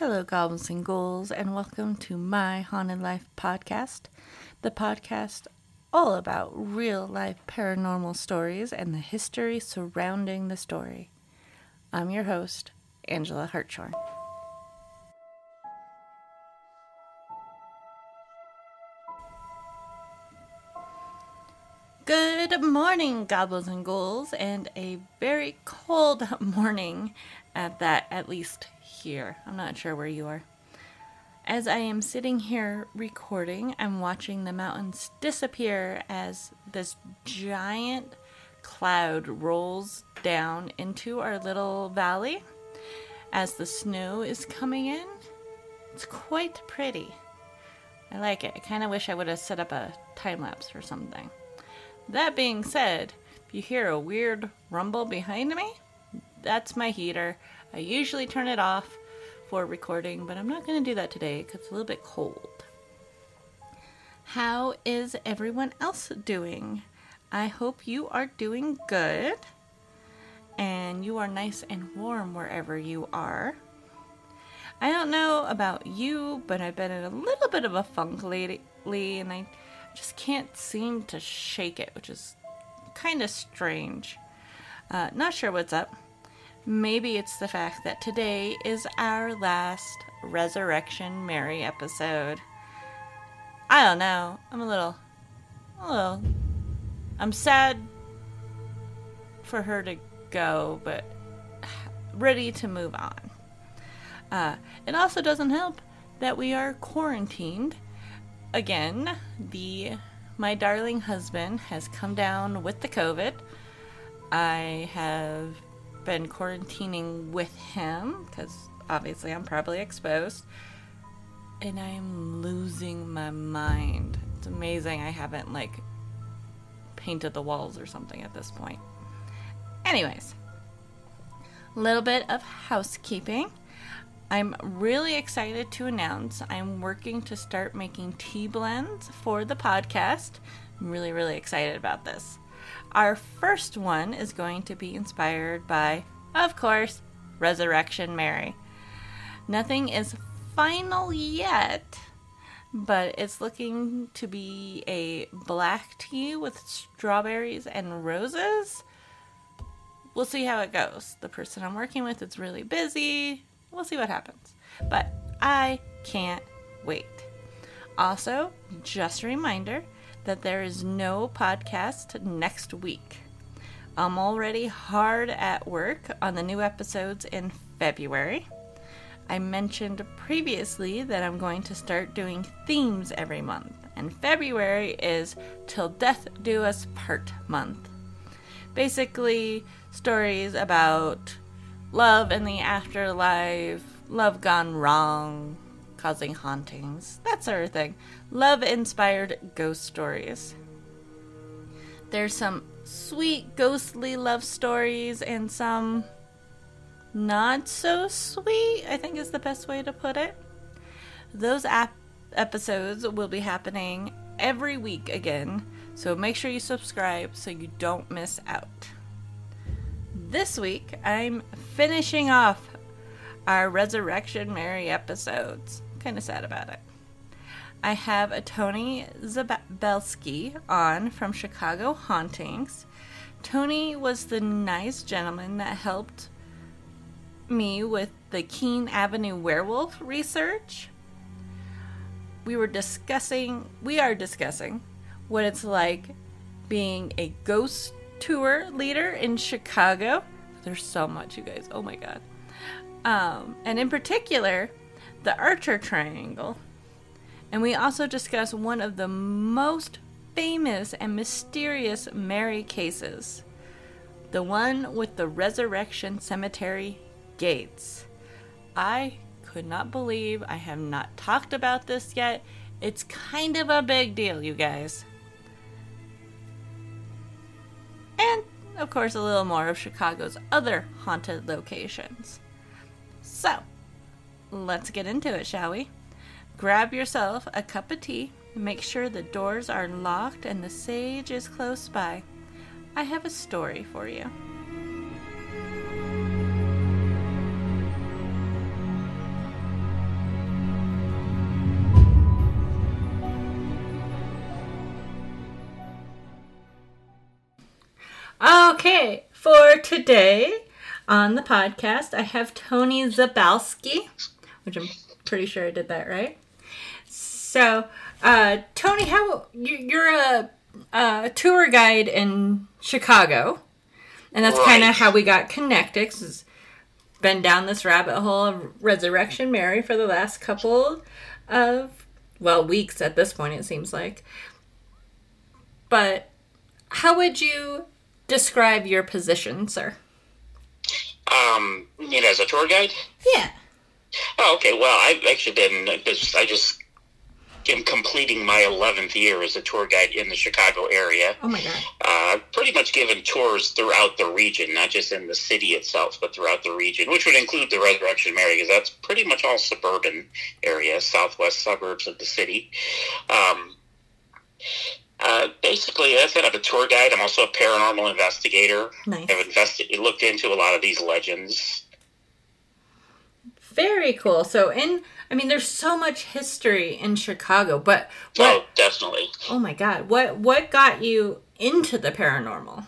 Hello, goblins and ghouls, and welcome to my Haunted Life podcast, the podcast all about real life paranormal stories and the history surrounding the story. I'm your host, Angela Hartshorn. Good morning, goblins and ghouls, and a very cold morning at that, at least here. I'm not sure where you are. As I am sitting here recording, I'm watching the mountains disappear as this giant cloud rolls down into our little valley as the snow is coming in. It's quite pretty. I like it. I kind of wish I would have set up a time lapse or something. That being said, if you hear a weird rumble behind me, that's my heater. I usually turn it off for recording, but I'm not going to do that today because it's a little bit cold. How is everyone else doing? I hope you are doing good and you are nice and warm wherever you are. I don't know about you, but I've been in a little bit of a funk lately and I just can't seem to shake it, which is kind of strange. Uh, not sure what's up. Maybe it's the fact that today is our last Resurrection Mary episode. I don't know. I'm a little, a little. I'm sad for her to go, but ready to move on. Uh, it also doesn't help that we are quarantined again, the my darling husband has come down with the COVID. I have been quarantining with him because obviously I'm probably exposed. And I'm losing my mind. It's amazing I haven't like painted the walls or something at this point. Anyways, a little bit of housekeeping. I'm really excited to announce I'm working to start making tea blends for the podcast. I'm really, really excited about this. Our first one is going to be inspired by, of course, Resurrection Mary. Nothing is final yet, but it's looking to be a black tea with strawberries and roses. We'll see how it goes. The person I'm working with is really busy We'll see what happens. But I can't wait. Also, just a reminder that there is no podcast next week. I'm already hard at work on the new episodes in February. I mentioned previously that I'm going to start doing themes every month, and February is Till Death Do Us Part month. Basically, stories about love in the afterlife, love gone wrong, causing hauntings, that sort of thing. Love inspired ghost stories. There's some sweet ghostly love stories and some not so sweet, I think is the best way to put it. Those ap- episodes will be happening every week again, so make sure you subscribe so you don't miss out this week I'm finishing off our Resurrection Mary episodes. Kind of sad about it. I have a Tony Zabelski on from Chicago Hauntings. Tony was the nice gentleman that helped me with the Kean Avenue werewolf research. We were discussing, we are discussing what it's like being a ghost tour leader in Chicago. There's so much, you guys. Oh my god. Um, and in particular, the Archer Triangle. And we also discuss one of the most famous and mysterious Mary cases the one with the Resurrection Cemetery gates. I could not believe I have not talked about this yet. It's kind of a big deal, you guys. And of course a little more of Chicago's other haunted locations. So, let's get into it, shall we? Grab yourself a cup of tea, make sure the doors are locked and the sage is close by. I have a story for you. For today on the podcast, I have Tony Zabalski, which I'm pretty sure I did that right. So, uh, Tony, how you, you're a, a tour guide in Chicago, and that's kind of how we got connected. 'cause it's been down this rabbit hole of Resurrection Mary for the last couple of well weeks at this point. It seems like. But how would you describe your position, sir? Um, you mean as a tour guide? Yeah. Oh, okay. Well, I've actually been. I just am completing my 11th year as a tour guide in the Chicago area. Oh my god. Uh, pretty much given tours throughout the region, not just in the city itself, but throughout the region, which would include the Resurrection Mary, because that's pretty much all suburban area, southwest suburbs of the city. Um, uh, basically, that's it. I'm a tour guide. I'm also a paranormal investigator. Nice. I've invested, looked into a lot of these legends. Very cool. So in I mean there's so much history in Chicago, but Oh, definitely. oh my god, what what got you into the paranormal?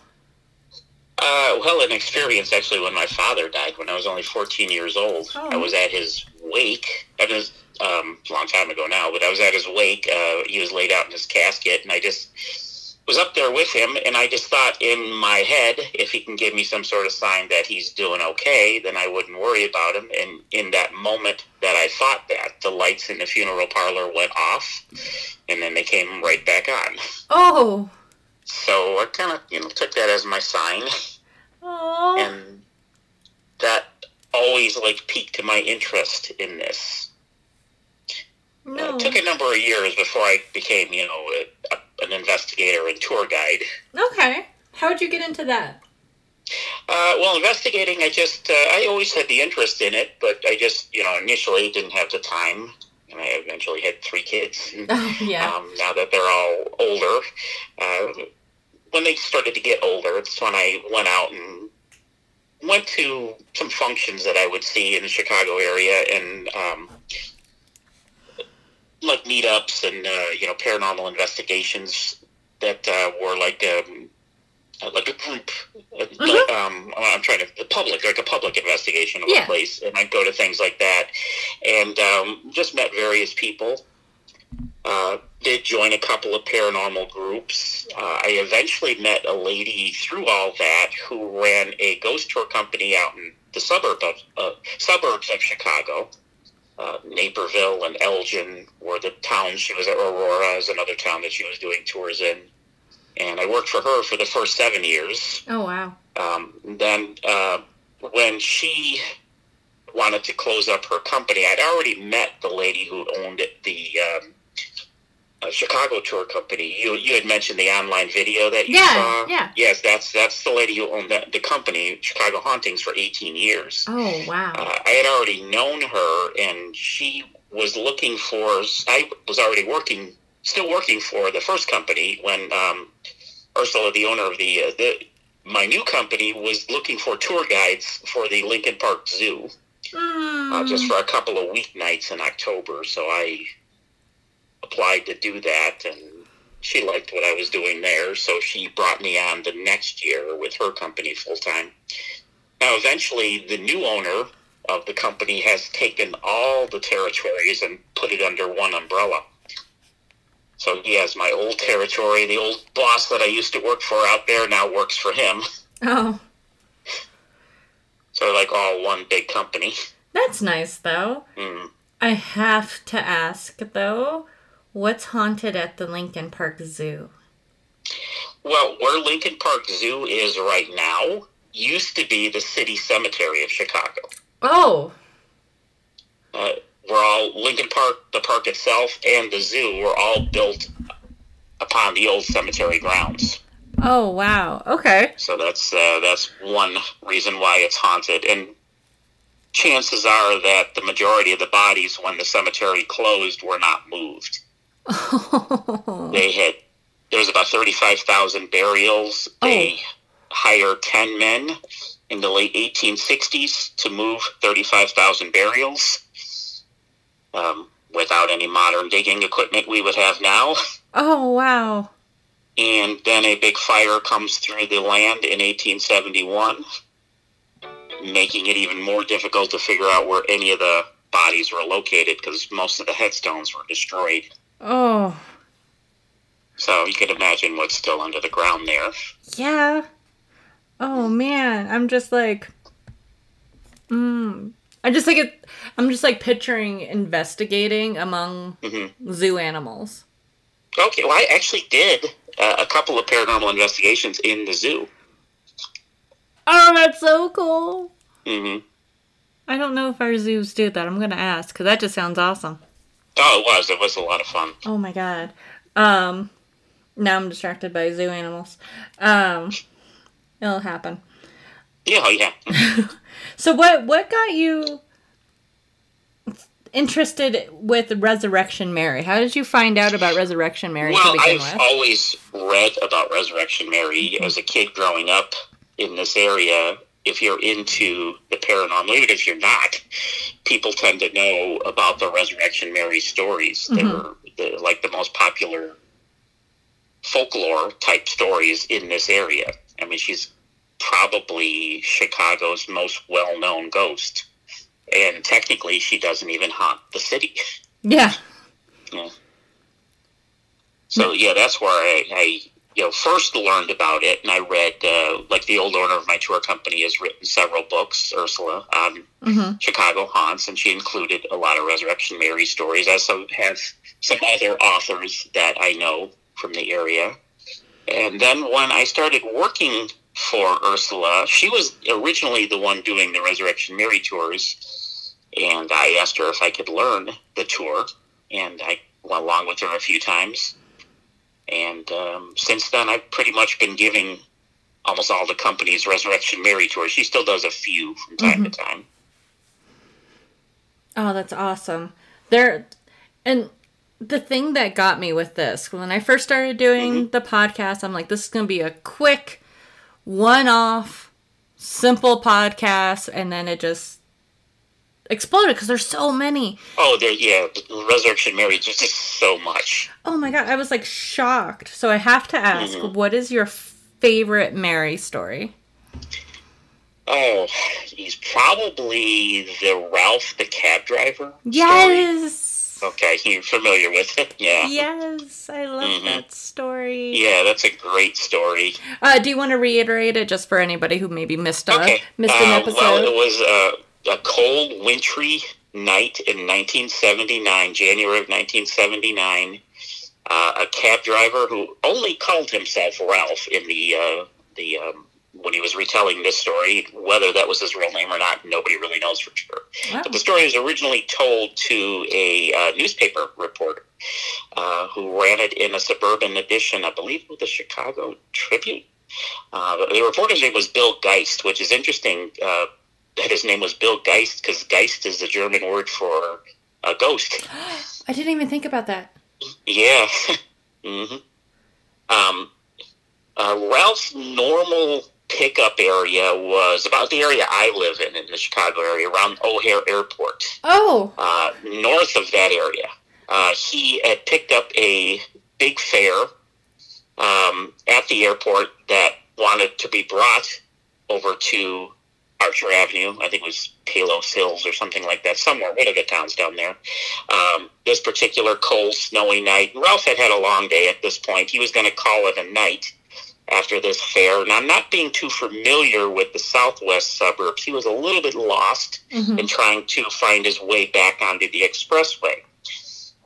Uh, well, an experience actually when my father died when I was only 14 years old. Oh. I was at his wake. It was um, a long time ago now, but I was at his wake. Uh, he was laid out in his casket, and I just was up there with him. And I just thought in my head, if he can give me some sort of sign that he's doing okay, then I wouldn't worry about him. And in that moment that I thought that, the lights in the funeral parlor went off, and then they came right back on. Oh. So I kind of, you know, took that as my sign Oh. and that always like piqued my interest in this. No. it took a number of years before I became, you know, a, a, an investigator and tour guide. Okay. How did you get into that? Uh, well, investigating, I just, uh, I always had the interest in it, but I just, you know, initially didn't have the time. And I eventually had three kids. And, Oh yeah. um, now that they're all older, uh, when they started to get older, it's when I went out and went to some functions that I would see in the Chicago area and um, like meetups and uh, you know paranormal investigations that uh, were like um, like a group. uh, Like, um, I'm trying to the public, like a public investigation of Yeah. a place, and I'd go to things like that, and um, just met various people. Uh, did join a couple of paranormal groups. Uh, I eventually met a lady through all that who ran a ghost tour company out in the suburb of uh, suburbs of Chicago. Uh, Naperville and Elgin were the towns she was at. Aurora is another town that she was doing tours in, and I worked for her for the first seven years. Oh wow. Um, then uh, when she wanted to close up her company, I'd already met the lady who owned it, the um, uh, Chicago tour company. You you had mentioned the online video that you Yeah, saw. yeah. Yes, that's that's the lady who owned the, the company, Chicago Hauntings, for 18 years. Oh wow. Uh, I had already known her, and she was looking for. I was already working, still working for the first company when um, Ursula, the owner of the, uh, the my new company, was looking for tour guides for the Lincoln Park Zoo, uh, Mm. just for a couple of weeknights in October. So I applied to do that, and she liked what I was doing there, so she brought me on the next year with her company full time. Now, eventually, the new owner of the company has taken all the territories and put it under one umbrella. So he has my old territory. The old boss that I used to work for out there now works for him. oh. So like all one big company. That's nice though. Mm. I have to ask though, what's haunted at the Lincoln Park Zoo? Well, where Lincoln Park Zoo is right now used to be the city cemetery of Chicago. Oh. Uh, we're all Lincoln Park, the park itself, and the zoo were all built upon the old cemetery grounds. Oh wow. Okay. So that's uh, that's one reason why it's haunted. And chances are that the majority of the bodies, when the cemetery closed, were not moved. They had there's about thirty five thousand burials. They hired ten men in the late eighteen sixties to move thirty five thousand burials. Um, without any modern digging equipment we would have now. oh wow. and then a big fire comes through the land in 1871, making it even more difficult to figure out where any of the bodies were located because most of the headstones were destroyed. Oh, So you can imagine what's still under the ground there. yeah. Oh man, I'm just like, mm. I'm just like it. I'm just like picturing investigating among hmm zoo animals. Okay, well, I actually did uh, a couple of paranormal investigations in the zoo. Oh, that's so cool. hmm I don't know if our zoos do that. I'm gonna ask because that just sounds awesome. Oh, it was. It was a lot of fun. Oh my god. Um, now I'm distracted by zoo animals. Um, it'll happen. Yeah, yeah. So what what got you interested with Resurrection Mary? How did you find out about Resurrection Mary Well, to begin I've with? always read about Resurrection Mary as a kid growing up in this area. If you're into the paranormal, even if you're not, people tend to know about the Resurrection Mary stories. Mhm. They're, they're like the most popular folklore type stories in this area. I mean, she's probably Chicago's most well known ghost. And technically, she doesn't even haunt the city. yeah. So yeah, that's where I, I you know first learned about it, and I read uh, like the old owner of my tour company has written several books, Ursula, on hmm Chicago haunts, and she included a lot of Resurrection Mary stories. I also have some other authors that I know from the area. And then when I started working for Ursula, she was originally the one doing the Resurrection Mary tours, and I asked her if I could learn the tour, and I went along with her a few times. And um, since then, I've pretty much been giving almost all the companies Resurrection Mary tours. She still does a few from time to time. Oh, that's awesome. There, and the thing that got me with this when I first started doing the podcast, I'm like, this is gonna be a quick, one-off, simple podcast, and then it just exploded because there's so many. Oh, there, yeah, Resurrection Mary just just so much. Oh my god, I was like shocked. So I have to ask, Mhm. what is your favorite Mary story? Oh, he's probably the Ralph the cab driver. story. Yes. Okay, you're familiar with it, yeah. Yes, I love Mhm. that story. Yeah, that's a great story. Uh, do you want to reiterate it just for anybody who maybe missed a Okay. missed an uh, episode? Well, it was uh, a cold, wintry night in 1979, January of 1979. Uh, a cab driver who only called himself Ralph in the uh, the um, when he was retelling this story. Whether that was his real name or not, nobody really knows for sure. Wow. But the story was originally told to a uh, newspaper reporter uh, who ran it in a suburban edition, I believe, of the Chicago Tribune. Uh, the reporter's name was Bill Geist, which is interesting uh, his name was Bill Geist because Geist is the German word for a ghost. I didn't even think about that. Yeah. hmm Um, uh, Ralph's normal pickup area was about the area I live in, in the Chicago area, around O'Hare Airport. Oh, uh, north of that area. Uh, he had picked up a big fare um, at the airport that wanted to be brought over to Archer Avenue. I think it was Palos Hills or something like that, somewhere, one of the towns down there. Um, this particular cold, snowy night. Ralph had had a long day at this point. He was going to call it a night after this fair. Now, not being too familiar with the southwest suburbs, he was a little bit lost mhm. and trying to find his way back onto the expressway.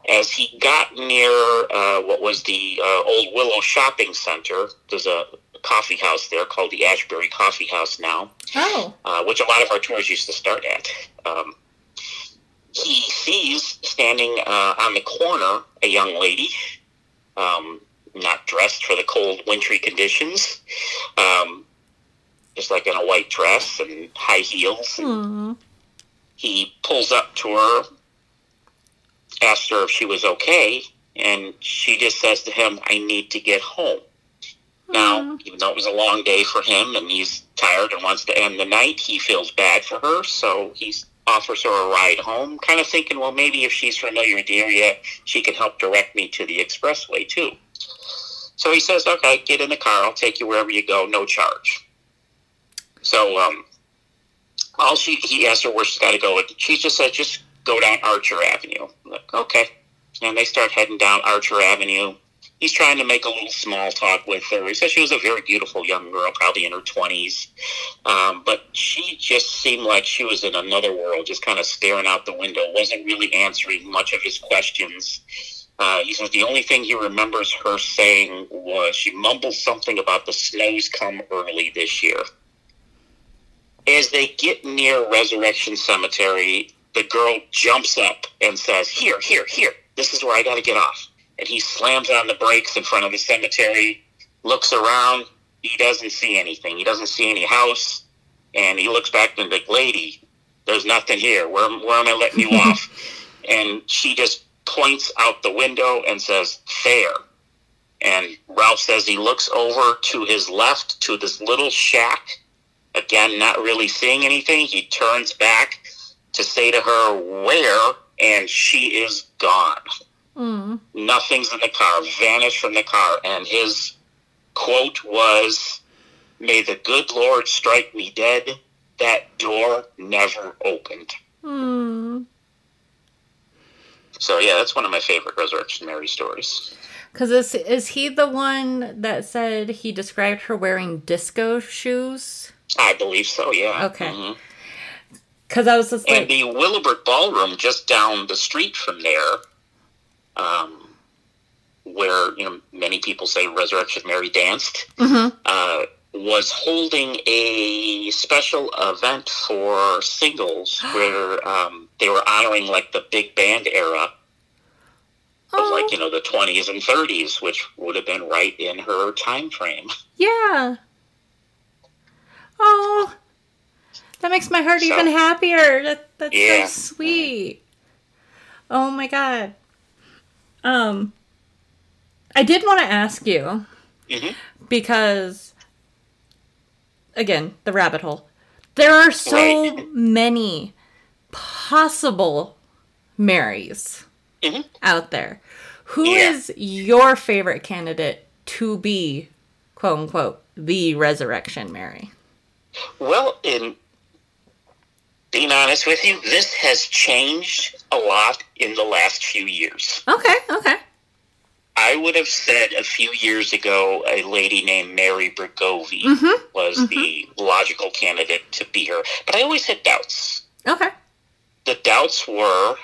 As he got near uh, what was the uh, old Willow Shopping Center, there's a coffee house there called the Ashbury Coffee House now, oh, uh, which a lot of our tours used to start at. Um, he sees standing uh, on the corner a young lady, um, not dressed for the cold, wintry conditions, um, just like in a white dress and high heels. hmm. he pulls up to her, asks her if she was okay, and she just says to him, I need to get home. Now, even though it was a long day for him and he's tired and wants to end the night, he feels bad for her, so he offers her a ride home, kind of thinking, well, maybe if she's familiar with the area, she can help direct me to the expressway, too. So he says, "Okay, get in the car. I'll take you wherever you go, no charge." So um, all she he asked her where she's got to go, and she just said, "Just go down Archer Avenue." I'm like, okay, and they start heading down Archer Avenue. He's trying to make a little small talk with her. He said she was a very beautiful young girl, probably in her twenties, um, but she just seemed like she was in another world, just kind of staring out the window, wasn't really answering much of his questions. Uh, he says the only thing he remembers her saying was she mumbled something about the snows come early this year. As they get near Resurrection Cemetery, the girl jumps up and says, Here, here, here, this is where I got to get off. And he slams on the brakes in front of the cemetery, looks around. He doesn't see anything. He doesn't see any house. And he looks back and like, Lady, there's nothing here. Where, where am I letting you off? And she just points out the window and says, Fair. And Ralph says he looks over to his left to this little shack. Again, not really seeing anything. He turns back to say to her, Where? And she is gone. Mm. Nothing's in the car, vanished from the car. And his quote was, May the good Lord strike me dead. That door never opened. Mm. So, yeah, that's one of my favorite Resurrection Mary stories. Because is, is he the one that said he described her wearing disco shoes? I believe so, yeah. Okay. Mhm. Because I was just And like, the Willowbrook Ballroom, just down the street from there, um, where you know many people say Resurrection Mary danced, Mhm. uh, was holding a special event for singles where um, they were honoring like the big band era of oh, like you know the 20s and 30s, which would have been right in her time frame. yeah. Oh, that makes my heart So- even happier. That that's Yeah. so sweet. Oh my god. Um, I did want to ask you hmm because, again, the rabbit hole. There are so Right. many possible Marys Mhm. out there. Who is Yeah. your favorite candidate to be, quote unquote, the resurrection Mary? Well, in being honest with you, this has changed a lot in the last few years. Okay, okay. I would have said a few years ago a lady named Mary Bregovy Mhm, was the logical candidate to be her, but I always had doubts. Okay. The doubts were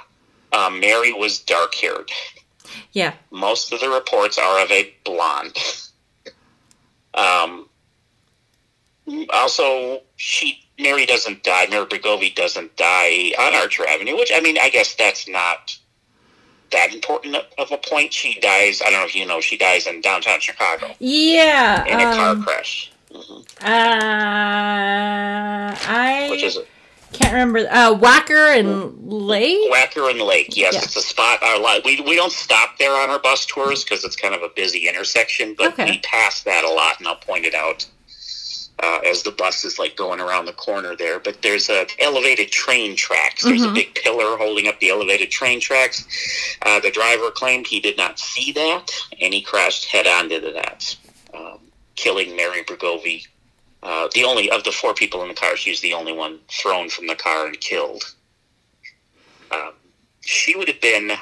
uh, Mary was dark haired. Yeah. Most of the reports are of a blonde. Um, also, she Mary doesn't die. Mary Bregovy doesn't die on Archer Avenue, which I mean, I guess that's not that important of a point. She dies. I don't know if you know. She dies in downtown Chicago Yeah. in a car um, crash, hmm uh, I which is can't remember. Uh, Wacker and Lake? Wacker and Lake. Yes, Yeah. it's a spot. Our li- we we don't stop there on our bus tours because it's kind of a busy intersection, but Okay. we pass that a lot, and I'll point it out uh, as the bus is like going around the corner there. But there's a elevated train tracks. There's Mhm. a big pillar holding up the elevated train tracks. Uh, the driver claimed he did not see that, and he crashed head on into that, um, killing Mary Bregovy. Uh, the only of the four people in the car, she's the only one thrown from the car and killed. Um, she would have been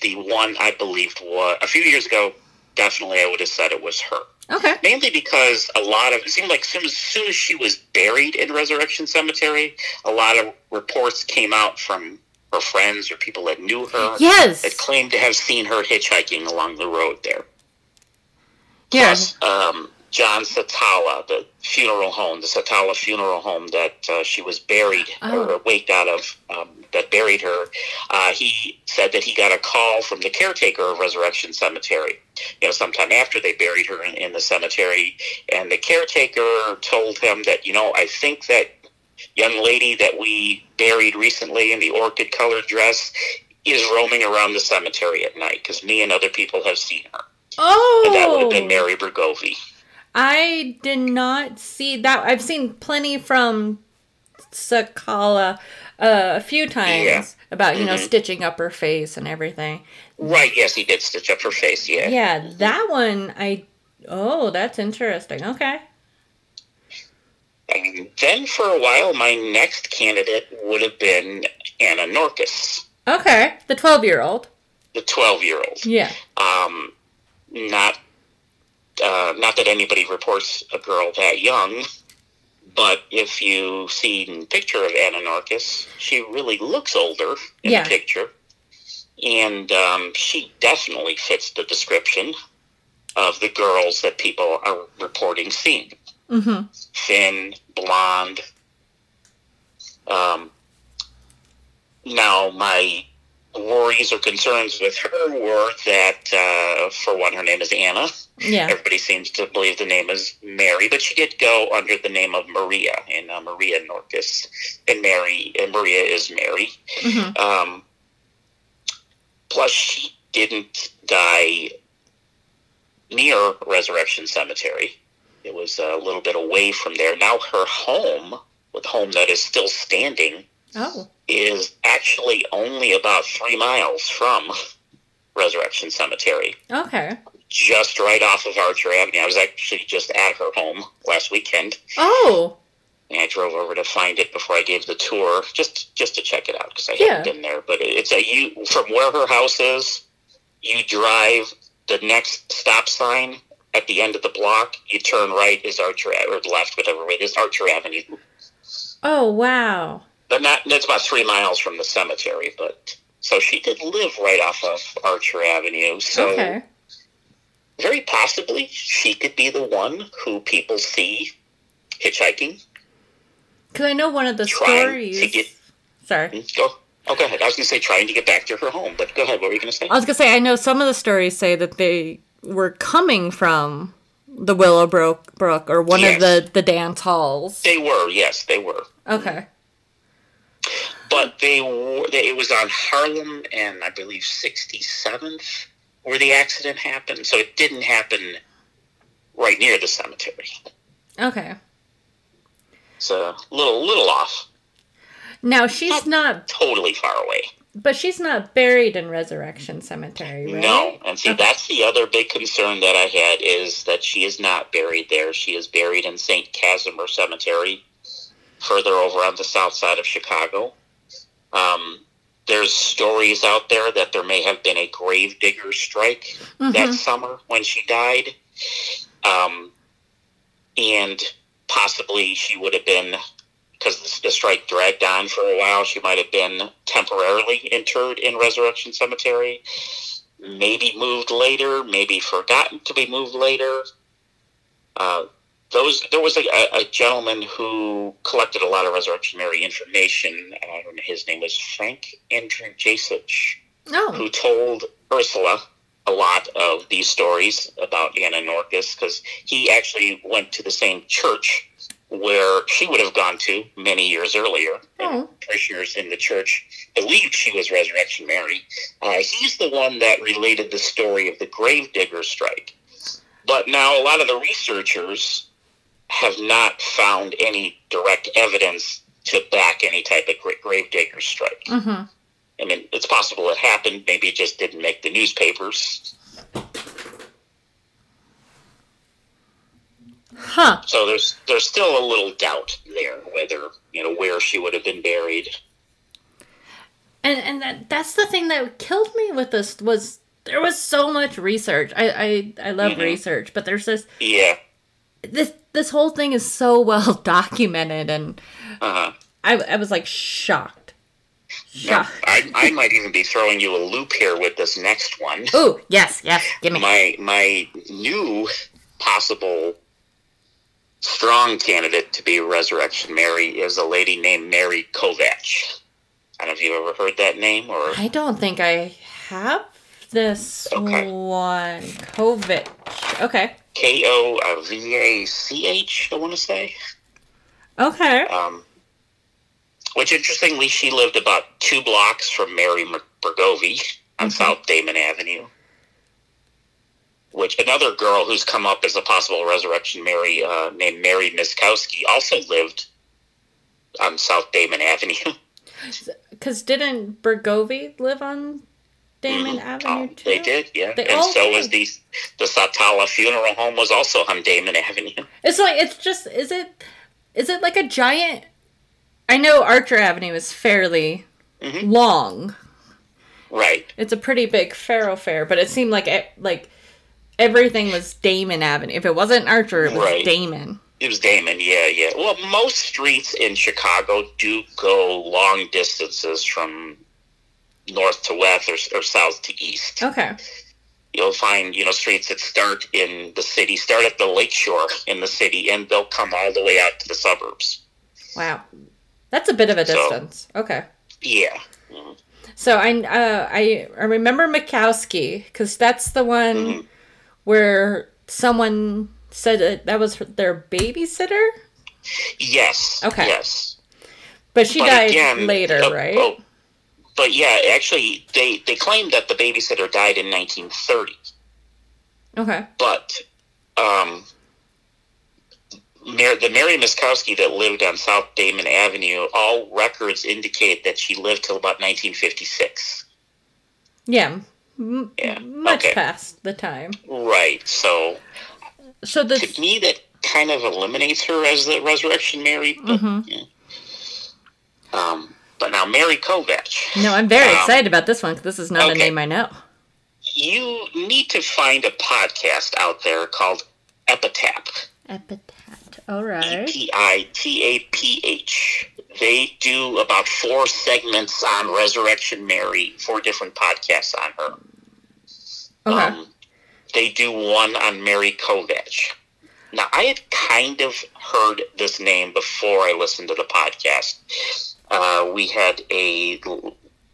the one I believed was a few years ago. Definitely, I would have said it was her. Okay. Mainly because a lot of it seemed like as soon as she was buried in Resurrection Cemetery, a lot of reports came out from her friends or people that knew her Yes. that claimed to have seen her hitchhiking along the road there. Plus, um, John Satala, the funeral home, the Satala funeral home that uh, she was buried Oh. or waked out of, um, that buried her. Uh, he said that he got a call from the caretaker of Resurrection Cemetery, you know, sometime after they buried her in, in the cemetery. And the caretaker told him that, you know, I think that young lady that we buried recently in the orchid colored dress is roaming around the cemetery at night because me and other people have seen her. Oh. And that would have been Mary Bregovy. I did not see that. I've seen plenty from Satala uh, a few times Yeah. about, you know, Mhm. stitching up her face and everything. Right, yes, he did stitch up her face, yeah. Yeah, that one I Oh, that's interesting. Okay. And then for a while, my next candidate would have been Anna Norkus, Okay. The 12 year old. the 12 year old. Yeah. Um, not, uh, not that anybody reports a girl that young, but if you see a picture of Anna Norkus, she really looks older in Yeah. the picture. And um, she definitely fits the description of the girls that people are reporting seeing. Mm-hmm. thin, blonde. Um, now, my worries or concerns with her were that, uh, for one, her name is Anna. Yeah. Everybody seems to believe the name is Mary, but she did go under the name of Maria, and uh, Maria Norkus, and Mary, and Maria is Mary. Mm-hmm. Um, plus, she didn't die near Resurrection Cemetery. It was a little bit away from there. Now, her home, the home that is still standing, Oh. Is actually only about three miles from Resurrection Cemetery, Okay. just right off of Archer Avenue. I was actually just at her home last weekend. Oh. And I drove over to find it before I gave the tour, just just to check it out because I Yeah. hadn't been there. But it's a you from where her house is. You drive the next stop sign at the end of the block. You turn right is Archer or left, whatever way it is Archer Avenue. Oh, wow. But not that's about three miles from the cemetery. But so she did live right off of Archer Avenue. So okay. very possibly she could be the one who people see hitchhiking. Because I know one of the stories. to get- Sorry. Mm, go. Oh, go ahead. I was going to say trying to get back to her home, but go ahead. What were you going to say? I was gonna say I know some of the stories say that they were coming from the Willowbrook Brook or one Yes. of the the dance halls. They were, yes, they were. Okay. But they were. It was on Harlem and I believe 67th where the accident happened. So it didn't happen right near the cemetery. Okay. So a little, little off. Now she's not, Totally far away. but she's not buried in Resurrection Cemetery, right? No, and see, Okay. that's the other big concern that I had is that she is not buried there. She is buried in St. Casimir Cemetery, further over on the south side of Chicago. Um, there's stories out there that there may have been a grave digger strike that Mhm. summer when she died. Um, and possibly she would have been, because the strike dragged on for a while, she might have been temporarily interred in Resurrection Cemetery. Maybe moved later, maybe forgotten to be moved later. Uh, those there was a, a, gentleman who collected a lot of Resurrection Mary information. And his name was Frank Andrew Jasich Oh. who told Ursula a lot of these stories about Anna Norkus because he actually went to the same church where she would have gone to many years earlier. Oh. Parishioners in the church believed she was Resurrection Mary. Uh, he's the one that related the story of the gravedigger strike. But now a lot of the researchers have not found any direct evidence to back any type of gra- gravedigger strike. Mm-hmm. I mean, it's possible it happened. Maybe it just didn't make the newspapers. Huh. So there's there's still a little doubt there whether you know where she would have been buried. And and that, that's the thing that killed me with this was there was so much research. I I, I love Mhm. research, but there's this Yeah. this this whole thing is so well documented, and Uh-huh. I I was like shocked. Shocked. I, I might even be throwing you a loop here with this next one. Oh yes, yes, give me. My my new possible strong candidate to be Resurrection Mary is a lady named Mary Kovach. I don't know if you've ever heard that name or I don't think I have this Okay. one. COVID. Okay. K O V A C H. I want to say. Okay. Um, which interestingly, she lived about two blocks from Mary Bregovy on Mhm. South Damen Avenue. Which another girl who's come up as a possible resurrection Mary, uh, named Mary Miskowski, also lived on South Damen Avenue. Because didn't Bregovy live on Damen Mhm. Avenue Oh, too? They did, yeah. They and so did. was the the Satala Funeral Home was also on Damen Avenue. It's like it's just is it is it like a giant I know Archer Avenue is fairly Mhm. long. Right. It's a pretty big thoroughfare, but it seemed like it, like everything was Damen Avenue. If it wasn't Archer, it was Right. Damen. It was Damen, yeah, yeah. Well, most streets in Chicago do go long distances from north to west or, or south to east. Okay. You'll find, you know, streets that start in the city, start at the lakeshore in the city, and they'll come all the way out to the suburbs. Wow. That's a bit of a So- distance. Okay. Yeah. So I uh, I I remember Mikowski because that's the one Mhm. where someone said that, that was their babysitter, Yes. Okay. Yes. but she But died again, later, uh, right? oh, but yeah, actually, they, they claimed that the babysitter died in 1930. Okay. but um, Mar- the Mary Miskowski that lived on South Damen Avenue, all records indicate that she lived till about 1956. Yeah. M- Yeah, Much okay. past the time. Right. So So the to me, that kind of eliminates her as the Resurrection Mary. But, Mhm. yeah. um, but now Mary Kovach, no, I'm very Um, excited about this one because this is not a name I know. you need to find a podcast out there called Epitaph. Epitaph. All right. P I T A P H. They do about four segments on Resurrection Mary, four different podcasts on her. Okay. Um, they do one on Mary Kovach. Now, I had kind of heard this name before I listened to the podcast. Uh, we had a,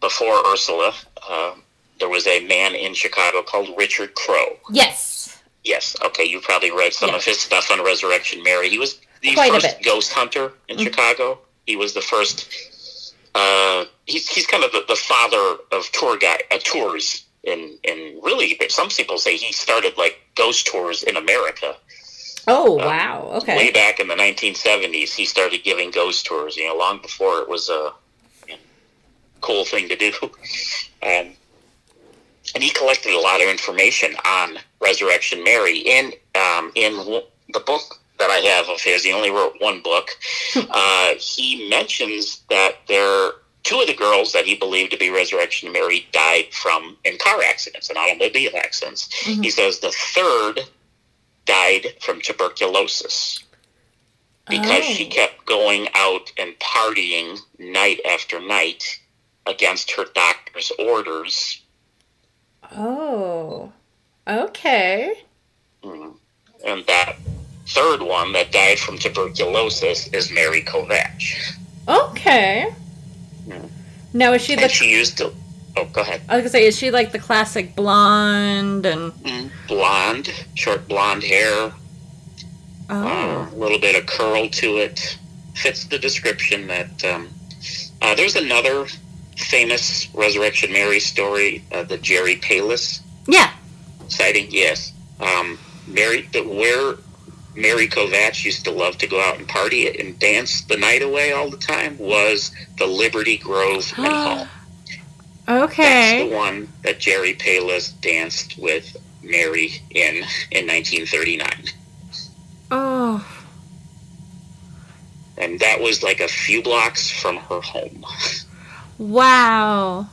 before Ursula, uh, there was a man in Chicago called Richard Crowe. yes. Yes. Okay. You probably read some Yeah. of his stuff on Resurrection Mary. He was the Quite first ghost hunter in Mhm. Chicago. He was the first. Uh, he's he's kind of the, the father of tour guide uh, tours. And and really, some people say he started like ghost tours in America. Oh Um, wow. Okay. Way back in the 1970s, he started giving ghost tours. You know, long before it was a cool thing to do. Um, and he collected a lot of information on Resurrection Mary. In um, in w- the book that I have of his, he only wrote one book. uh, he mentions that there two of the girls that he believed to be Resurrection Mary died from in car accidents and automobile accidents. Mhm. He says the third died from tuberculosis because she Oh. kept going out and partying night after night against her doctor's orders. Oh. Okay. Mm. And that third one that died from tuberculosis is Mary Kovach. Okay. Now is she the? And she used to. Oh, go ahead. I was gonna say, is she like the classic blonde and? Mm. Blonde, short blonde hair, uh, Oh. a little bit of curl to it. Fits the description that. Um, uh, there's another famous Resurrection Mary story, uh, the Jerry Palus Yeah. sighting. Yes, um, Mary, the, where Mary Kovach used to love to go out and party and dance the night away all the time was the Liberty Grove and Hall. That's the one that Jerry Palus danced with Mary in in 1939. Oh. And that was like a few blocks from her home. Wow.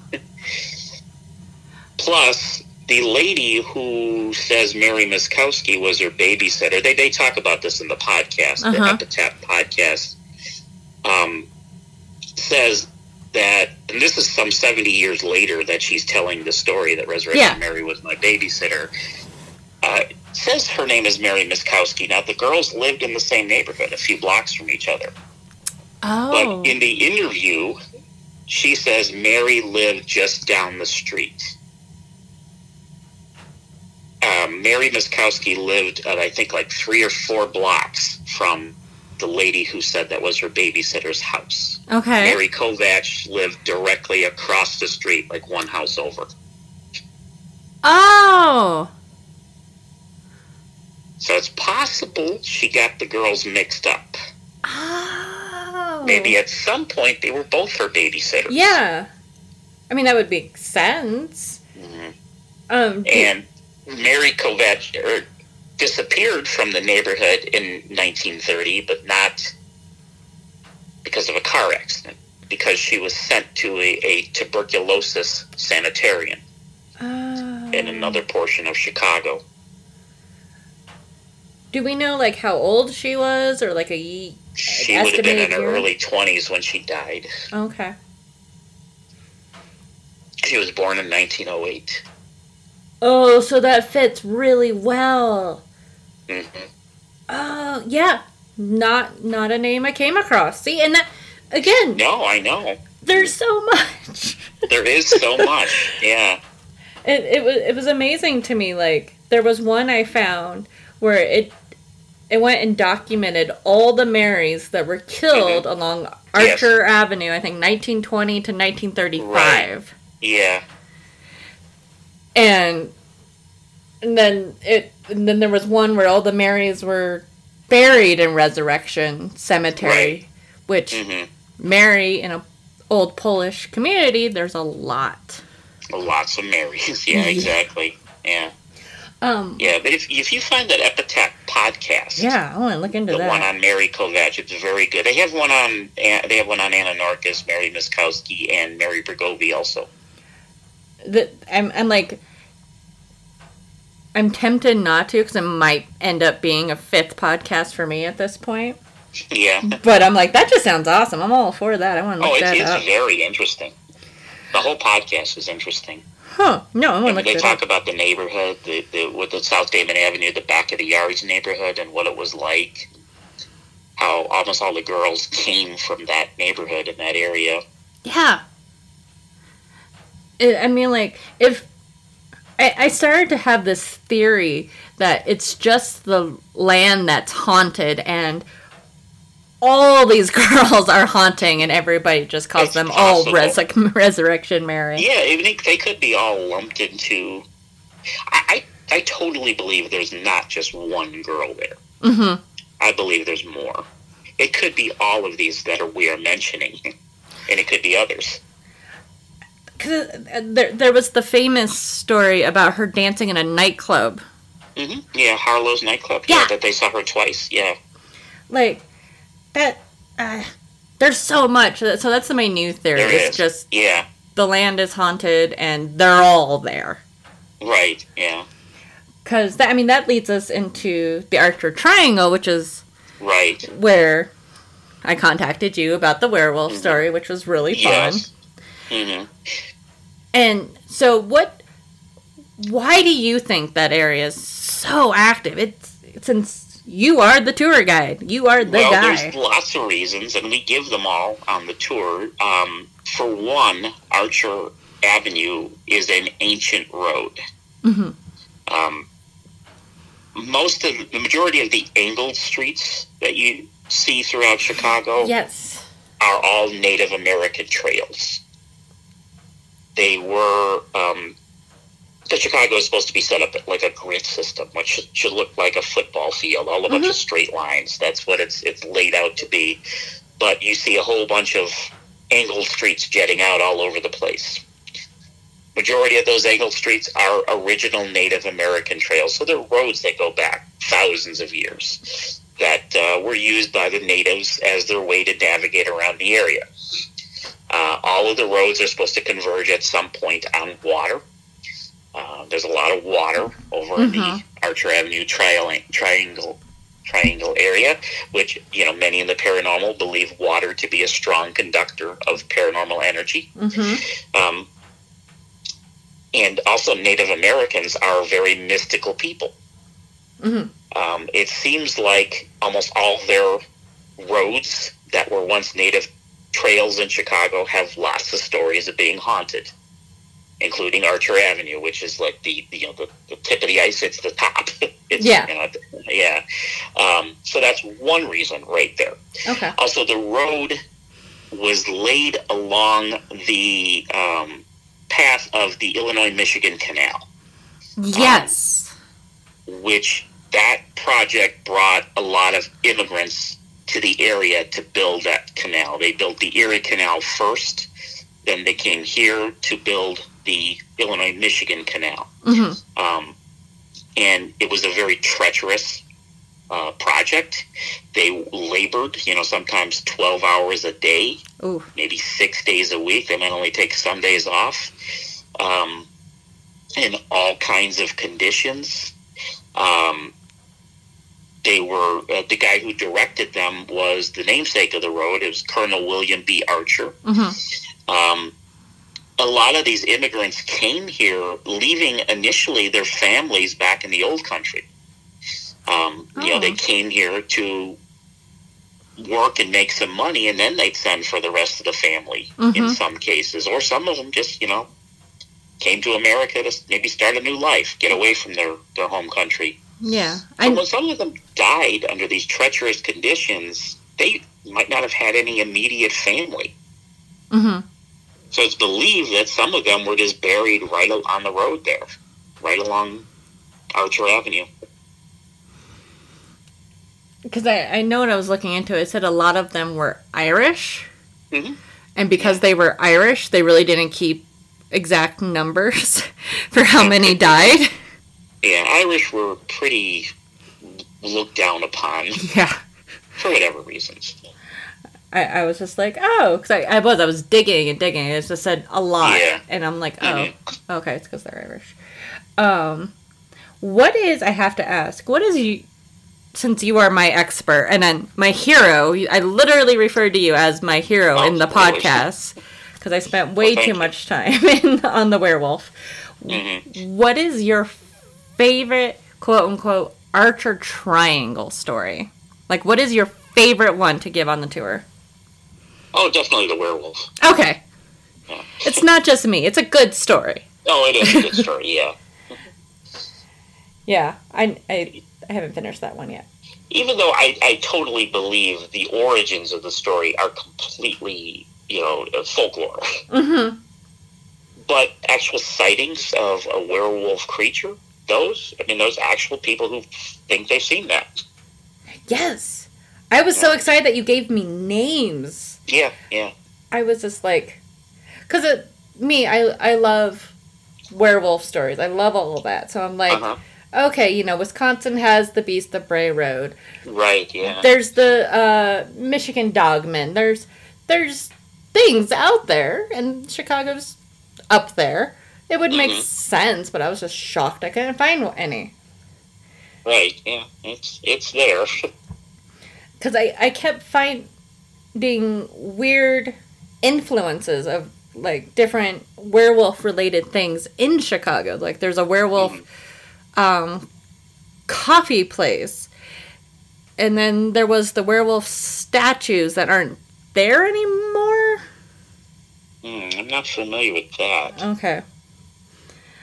Plus, the lady who says Mary Miskowski was her babysitter, they, they talk about this in the podcast, the Uh-huh. Epitaph podcast, um, says that, and this is some 70 years later that she's telling the story that Resurrection Yeah. Mary was my babysitter. Uh, says her name is Mary Miskowski. Now, the girls lived in the same neighborhood, a few blocks from each other. Oh. But in the interview, she says Mary lived just down the street. Um, Mary Miskowski lived at, I think, like three or four blocks from the lady who said that was her babysitter's house. okay. Mary Kovach lived directly across the street, like one house over. Oh. So it's possible she got the girls mixed up. Oh. Maybe at some point they were both her babysitters. Yeah. I mean, that would make sense. Um, And Mary Kovach er, disappeared from the neighborhood in 1930, but not because of a car accident, because she was sent to a, a tuberculosis sanitarium uh, in another portion of Chicago. Do we know like how old she was, or like a She would have been in her year? early 20s when she died. Okay. She was born in 1908. Oh, so that fits really well. Hmm Oh, yeah. Not not a name I came across. See, and that again, No, I know. there's so much. There is so much. Yeah. it, it was it was amazing to me. Like there was one I found where it it went and documented all the Marys that were killed along Yes. Archer Avenue. I think 1920 to 1935. Yeah. and and then it and then there was one where all the Marys were buried in Resurrection Cemetery, Right. which hmm Mary in a old Polish community, there's a lot. Lots of Marys. Yeah, exactly. Yeah. Um, Yeah, but if, if you find that Epitaph podcast, yeah, I want to look into the one on Mary Kovach, it's very good. They have one on they have one on Anna Norkus, Mary Miskowski, and Mary Bregovy also. That I'm, I'm like, I'm tempted not to because it might end up being a fifth podcast for me at this point. Yeah. But I'm like, that just sounds awesome. I'm all for that. I want to Oh, look it's, that it's up. very interesting. The whole podcast is interesting. Huh? No, I want to they talk up. about the neighborhood, the, the with the South Damen Avenue, the back of the yards neighborhood, and what it was like. How almost all the girls came from that neighborhood in that area. Yeah. I mean, like, if I, I started to have this theory that it's just the land that's haunted and all these girls are haunting and everybody just calls It's them all possible. Resur- Resurrection Mary. Yeah, even they, they could be all lumped into. I, I I totally believe there's not just one girl there. Mm-hmm. I believe there's more. It could be all of these that are we are mentioning, and it could be others. Cause uh, there, there was the famous story about her dancing in a nightclub. Mm-hmm. Yeah, Harlow's nightclub. Yeah. Yeah, that they saw her twice. Yeah, Like, that. Uh, there's so much. So that's my new theory. there it's is. just yeah, the land is haunted and they're all there. right. Yeah, Because that, I mean, that leads us into the Archer Triangle, which is right. where I contacted you about the werewolf story, which was really fun. Mm-hmm. Hmm And so, what? Why do you think that area is so active? It's since you are the tour guide, you are the well, guy. there's lots of reasons, and we give them all on the tour. Um, for one, Archer Avenue is an ancient road. Mhm. Um, most of the majority of the angled streets that you see throughout Chicago Yes. are all Native American trails. They were. Um, the Chicago is supposed to be set up like a grid system, which should, should look like a football field, all a bunch of straight lines. That's what it's it's laid out to be. But you see a whole bunch of angled streets jetting out all over the place. Majority of those angled streets are original Native American trails, so they're roads that go back thousands of years that uh, were used by the natives as their way to navigate around the area. Uh, all of the roads are supposed to converge at some point on water. Uh, there's a lot of water over in the. Archer Avenue trial- triangle triangle area, which you know many in the paranormal believe water to be a strong conductor of paranormal energy. Mm-hmm. Um, and also, Native Americans are very mystical people. Mhm. Um, it seems like almost all their roads that were once native trails in Chicago have lots of stories of being haunted, including Archer Avenue, which is like the, the you know the, the tip of the ice. It's the top. it's, Yeah. you know, yeah. Um, so that's one reason right there. Okay. Also, the road was laid along the um, path of the Illinois Michigan Canal, Yes. which that project brought a lot of immigrants to the area to build that canal. They built the Erie Canal first, then they came here to build the Illinois Michigan Canal. hmm Um, and it was a very treacherous uh, project. They labored, you know, sometimes 12 hours a day, Ooh. maybe six days a week. They might only take some days off. Um, in all kinds of conditions. Um, they were, uh, the guy who directed them was the namesake of the road. It was Colonel William B. Archer. hmm Um, a lot of these immigrants came here leaving initially their families back in the old country. Um, You know, they Oh. came here to work and make some money, and then they'd send for the rest of the family in Mhm. some cases, or some of them just, you know, came to America to maybe start a new life, get away from their, their home country. Yeah. I when some of them died under these treacherous conditions, they might not have had any immediate family. hmm So it's believed that some of them were just buried right on the road there, right along Archer Avenue. because I, I know when I was looking into it, it said a lot of them were Irish. Mhm. And because they were Irish, they really didn't keep exact numbers for how many died. Yeah, Irish were pretty looked down upon Yeah. for whatever reasons. I, I was just like, oh, because I, I was. I was digging and digging. It just said a lot. Yeah. And I'm like, oh, Mhm. okay, it's because they're Irish. Um, what is, I have to ask, what is you, since you are my expert and then my hero, I literally referred to you as my hero Oh, in the podcast because I spent way thank too much time in, on the werewolf. hmm What is your favorite quote unquote Archer Triangle story? Like, what is your favorite one to give on the tour? Oh, definitely the werewolf. Okay. Yeah. It's not just me. It's a good story. Oh, it is a good story. Yeah. Yeah. I, I, I haven't finished that one yet. Even though I, I totally believe the origins of the story are completely, you know, uh, folklore, Mm-hmm. but actual sightings of a werewolf creature, those, I mean, those actual people who think they've seen that. Yes. I was so excited that you gave me names. Yeah, yeah. I was just like, because it, me, I, I love werewolf stories. I love all of that. So I'm like, Uh-huh. okay, you know, Wisconsin has the Beast of Bray Road. Right, yeah. There's the uh, Michigan Dogman. There's there's things out there, and Chicago's up there. It would make Mhm. sense, but I was just shocked I couldn't find any. Right, yeah. It's it's there. Because I, I kept finding weird influences of like different werewolf related things in Chicago. Like there's a werewolf um, coffee place. And then there was the werewolf statues that aren't there anymore. Hmm, I'm not familiar with that. Okay.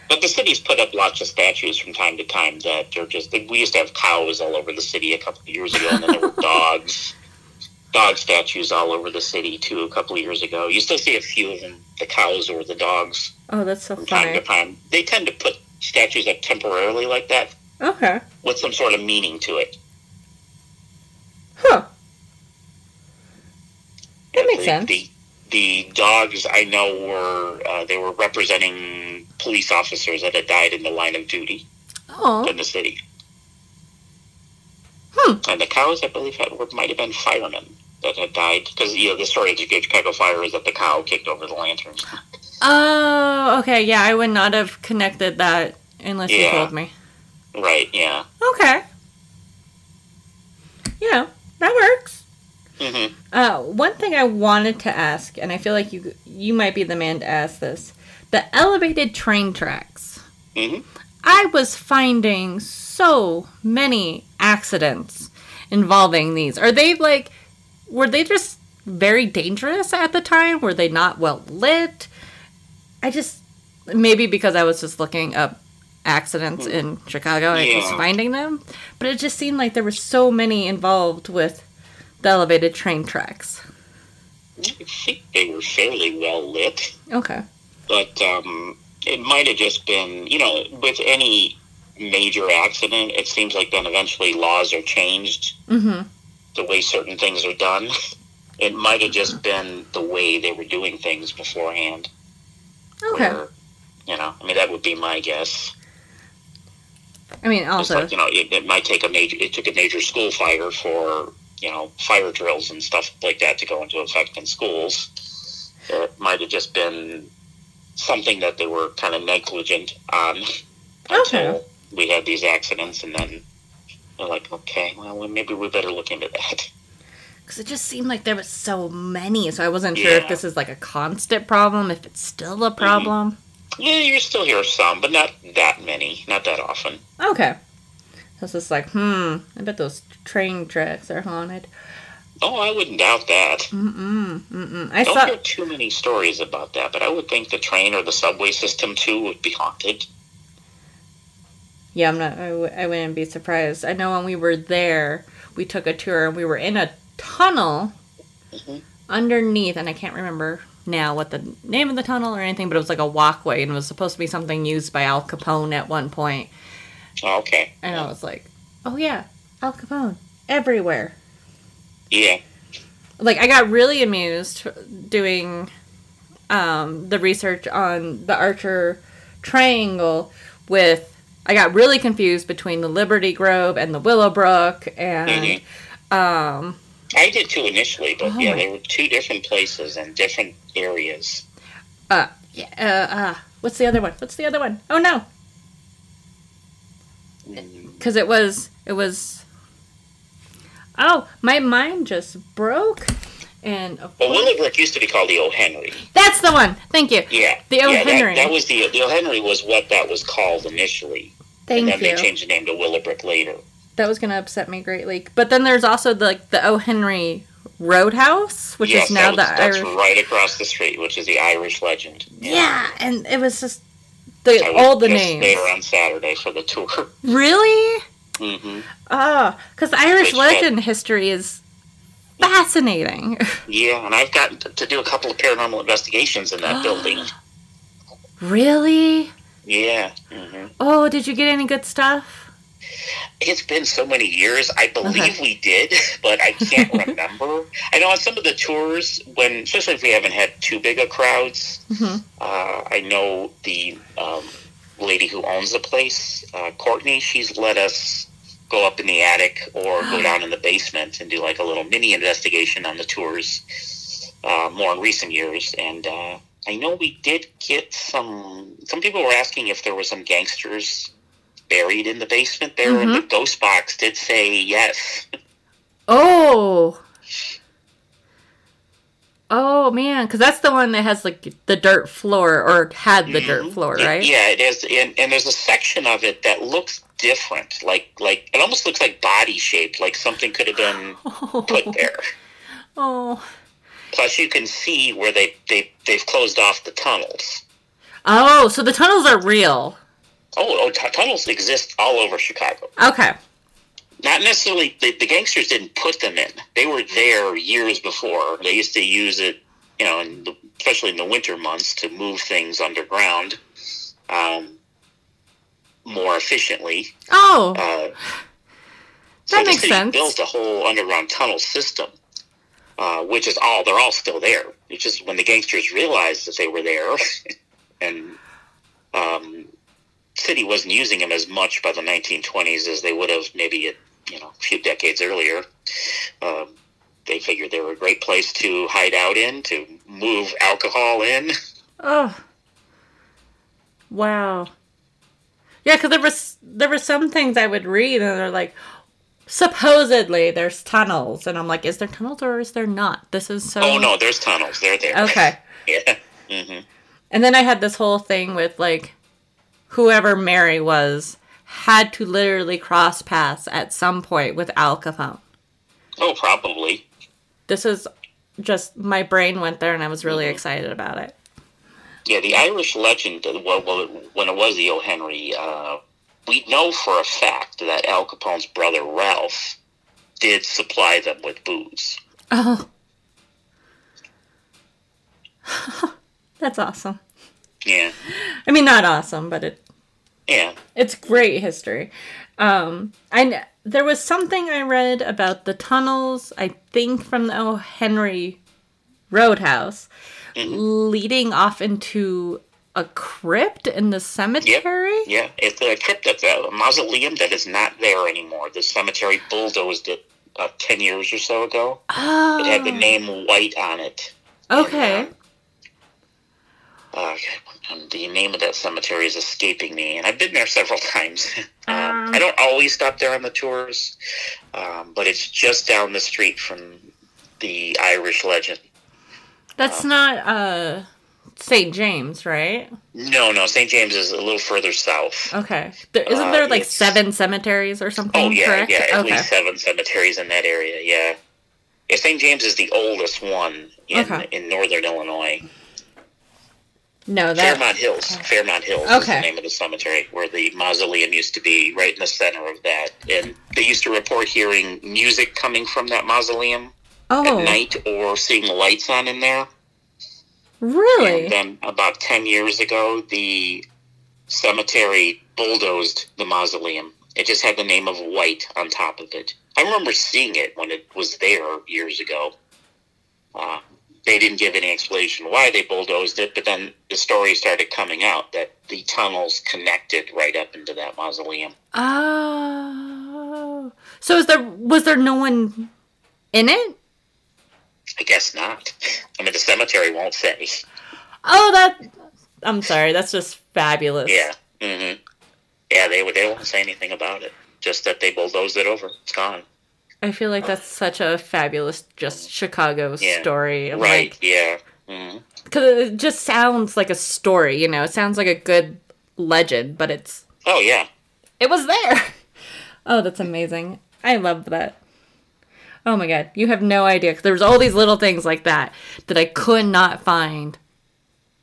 But the city's put up lots of statues from time to time that are just. We used to have cows all over the city a couple of years ago, and then there were dogs. Dog statues all over the city too. A couple of years ago, you still see a few of them, the cows or the dogs, Oh, that's so from time to funny. time. They tend to put statues up temporarily like that Okay. with some sort of meaning to it. Huh. That makes the, sense. The, the dogs I know were uh, they were representing police officers that had died in the line of duty Oh. in the city. Hmm. And the cows, I believe, had, were, might have been firemen that had died because you know the story of the Chicago fire is that the cow kicked over the lantern. Oh, okay. Yeah, I would not have connected that unless you told me. right? Yeah. Okay. Yeah, that works. hmm Uh, one thing I wanted to ask, and I feel like you you might be the man to ask this: the elevated train tracks. hmm I was finding so many accidents involving these. Are they like, were they just very dangerous at the time? Were they not well lit? I just, maybe because I was just looking up accidents in Chicago, I was Yeah. finding them. But it just seemed like there were so many involved with the elevated train tracks. I think they were fairly well lit. Okay. But um, it might have just been, you know, with any major accident, it seems like then eventually laws are changed Mm-hmm. the way certain things are done. it might have just been the way they were doing things beforehand. Okay. Where, you know, I mean, that would be my guess. I mean, also, like you know, it, it might take a major. It took a major school fire for you know fire drills and stuff like that to go into effect in schools. It might have just been something that they were kind of negligent on until we had these accidents, and then they're like, okay, well, maybe we better look into that. because it just seemed like there was so many, so I wasn't sure if this is like a constant problem, if it's still a problem. Yeah, you still hear some, but not that many, not that often. Okay. So it's just like, hmm, I bet those train tracks are haunted. Oh, I wouldn't doubt that. Mm-mm, mm-mm. I Don't saw, hear too many stories about that, but I would think the train or the subway system too would be haunted. yeah, I'm not, I, w- I wouldn't be surprised. I know when we were there, we took a tour and we were in a tunnel Mhm. underneath, and I can't remember now what the name of the tunnel or anything, but it was like a walkway and it was supposed to be something used by Al Capone at one point. Oh, okay. And I was like, oh yeah, Al Capone, everywhere. Yeah. like I got really amused doing um, the research on the Archer Triangle with I got really confused between the Liberty Grove and the Willowbrook and um, I did too initially, but Oh yeah, my- they were two different places and different areas. uh, yeah, uh, uh, what's the other one? What's the other one? Oh no, Mm, because it was it was oh my mind just broke and of Well, Willowbrook used to be called the O. Henry. that's the one. Thank you. Yeah. The O. yeah, Henry. That, that was the the O. Henry was what that was called initially, Thank and then you. they changed the name to Willowbrook later. That was going to upset me greatly. But then there's also the like, the O. Henry Roadhouse, which yes, is now was, the that's Irish. right across the street, which is the Irish legend. Yeah, and it was just the all the just names. there on Saturday for the tour. Really? Hmm Oh, because Irish Which had- legend history is fascinating. Yeah, and I've gotten to, to do a couple of paranormal investigations in that building. really? Yeah. hmm Oh, did you get any good stuff? It's been so many years. I believe we did, but I can't remember. I know on some of the tours, when especially if we haven't had too big of crowds, Mhm. uh, I know the um, lady who owns the place, uh, Courtney. She's let us go up in the attic or go down in the basement and do like a little mini investigation on the tours. Uh, more in recent years, and uh, I know we did get some. Some people were asking if there were some gangsters buried in the basement there, and the ghost box did say yes. Oh. Oh man, because that's the one that has like the dirt floor or had the dirt Mhm. floor, right? yeah, it is, and, and there's a section of it that looks different. Like like it almost looks like body shaped, like something could have been put there. Oh. Plus, you can see where they they they've closed off the tunnels. Oh, so the tunnels are real. Oh, oh t- tunnels exist all over Chicago. Okay. Not necessarily the, the gangsters didn't put them in. They were there years before. They used to use it, you know, in the, especially in the winter months to move things underground um, more efficiently. Oh, Uh, That makes sense. Built a whole underground tunnel system, uh, which is all they're all still there. It's just when the gangsters realized that they were there, and um, city wasn't using them as much by the 1920s as they would have maybe you know a few decades earlier. Um, they figured they were a great place to hide out in, to move alcohol in. oh, wow. Yeah, because there was there were some things I would read, and they're like, supposedly there's tunnels, and I'm like, is there tunnels or is there not? This is so. Oh no, there's tunnels. They're there. Okay. Yeah. hmm And then I had this whole thing with like, whoever Mary was had to literally cross paths at some point with Al Capone. Oh, probably. This is just my brain went there, and I was really Mhm. excited about it. Yeah, the Irish legend, uh, well, well when it was the O. Henry, uh, we know for a fact that Al Capone's brother Ralph did supply them with booze. Oh. That's awesome. Yeah. I mean, not awesome, but it Yeah. It's great history. Um, I there was something I read about the tunnels. I think from the O. Henry Roadhouse, leading off into a crypt in the cemetery. Yeah, it's a crypt, it's a mausoleum that is not there anymore. The cemetery bulldozed it about 10 years or so ago. Oh, It had the name White on it. okay. Uh, and the name of that cemetery is escaping me, and I've been there several times. um, I don't always stop there on the tours, um, but it's just down the street from the Irish legend. That's not uh St. James, right? No, no, St. James is a little further south. Okay. There, isn't Uh, there like seven cemeteries or something? Oh yeah, correct? yeah, at okay. least seven cemeteries in that area. Yeah, yeah. St. James is the oldest one in Okay. in northern Illinois. No, that. Fairmount Hills. Fairmount Hills is Okay. the name of the cemetery where the mausoleum used to be, right in the center of that. And they used to report hearing music coming from that mausoleum Oh, at night or seeing lights on in there. really? And then about 10 years ago, the cemetery bulldozed the mausoleum. It just had the name of White on top of it. I remember seeing it when it was there years ago. Uh, they didn't give any explanation why they bulldozed it, but then the story started coming out that the tunnels connected right up into that mausoleum. Oh. So is there was there no one in it? I guess not. I mean, the cemetery won't say. Oh, that. I'm sorry. That's just fabulous. Yeah. hmm Yeah, they, they won't say anything about it. Just that they bulldozed it over. It's gone. I feel like that's such a fabulous, just Chicago Yeah. story. Right, Like, yeah. Mm-hmm. because it just sounds like a story. You know, it sounds like a good legend, but it's Oh, yeah. it was there. Oh, that's amazing. I love that. Oh my god, you have no idea. 'cause there was all these little things like that that I could not find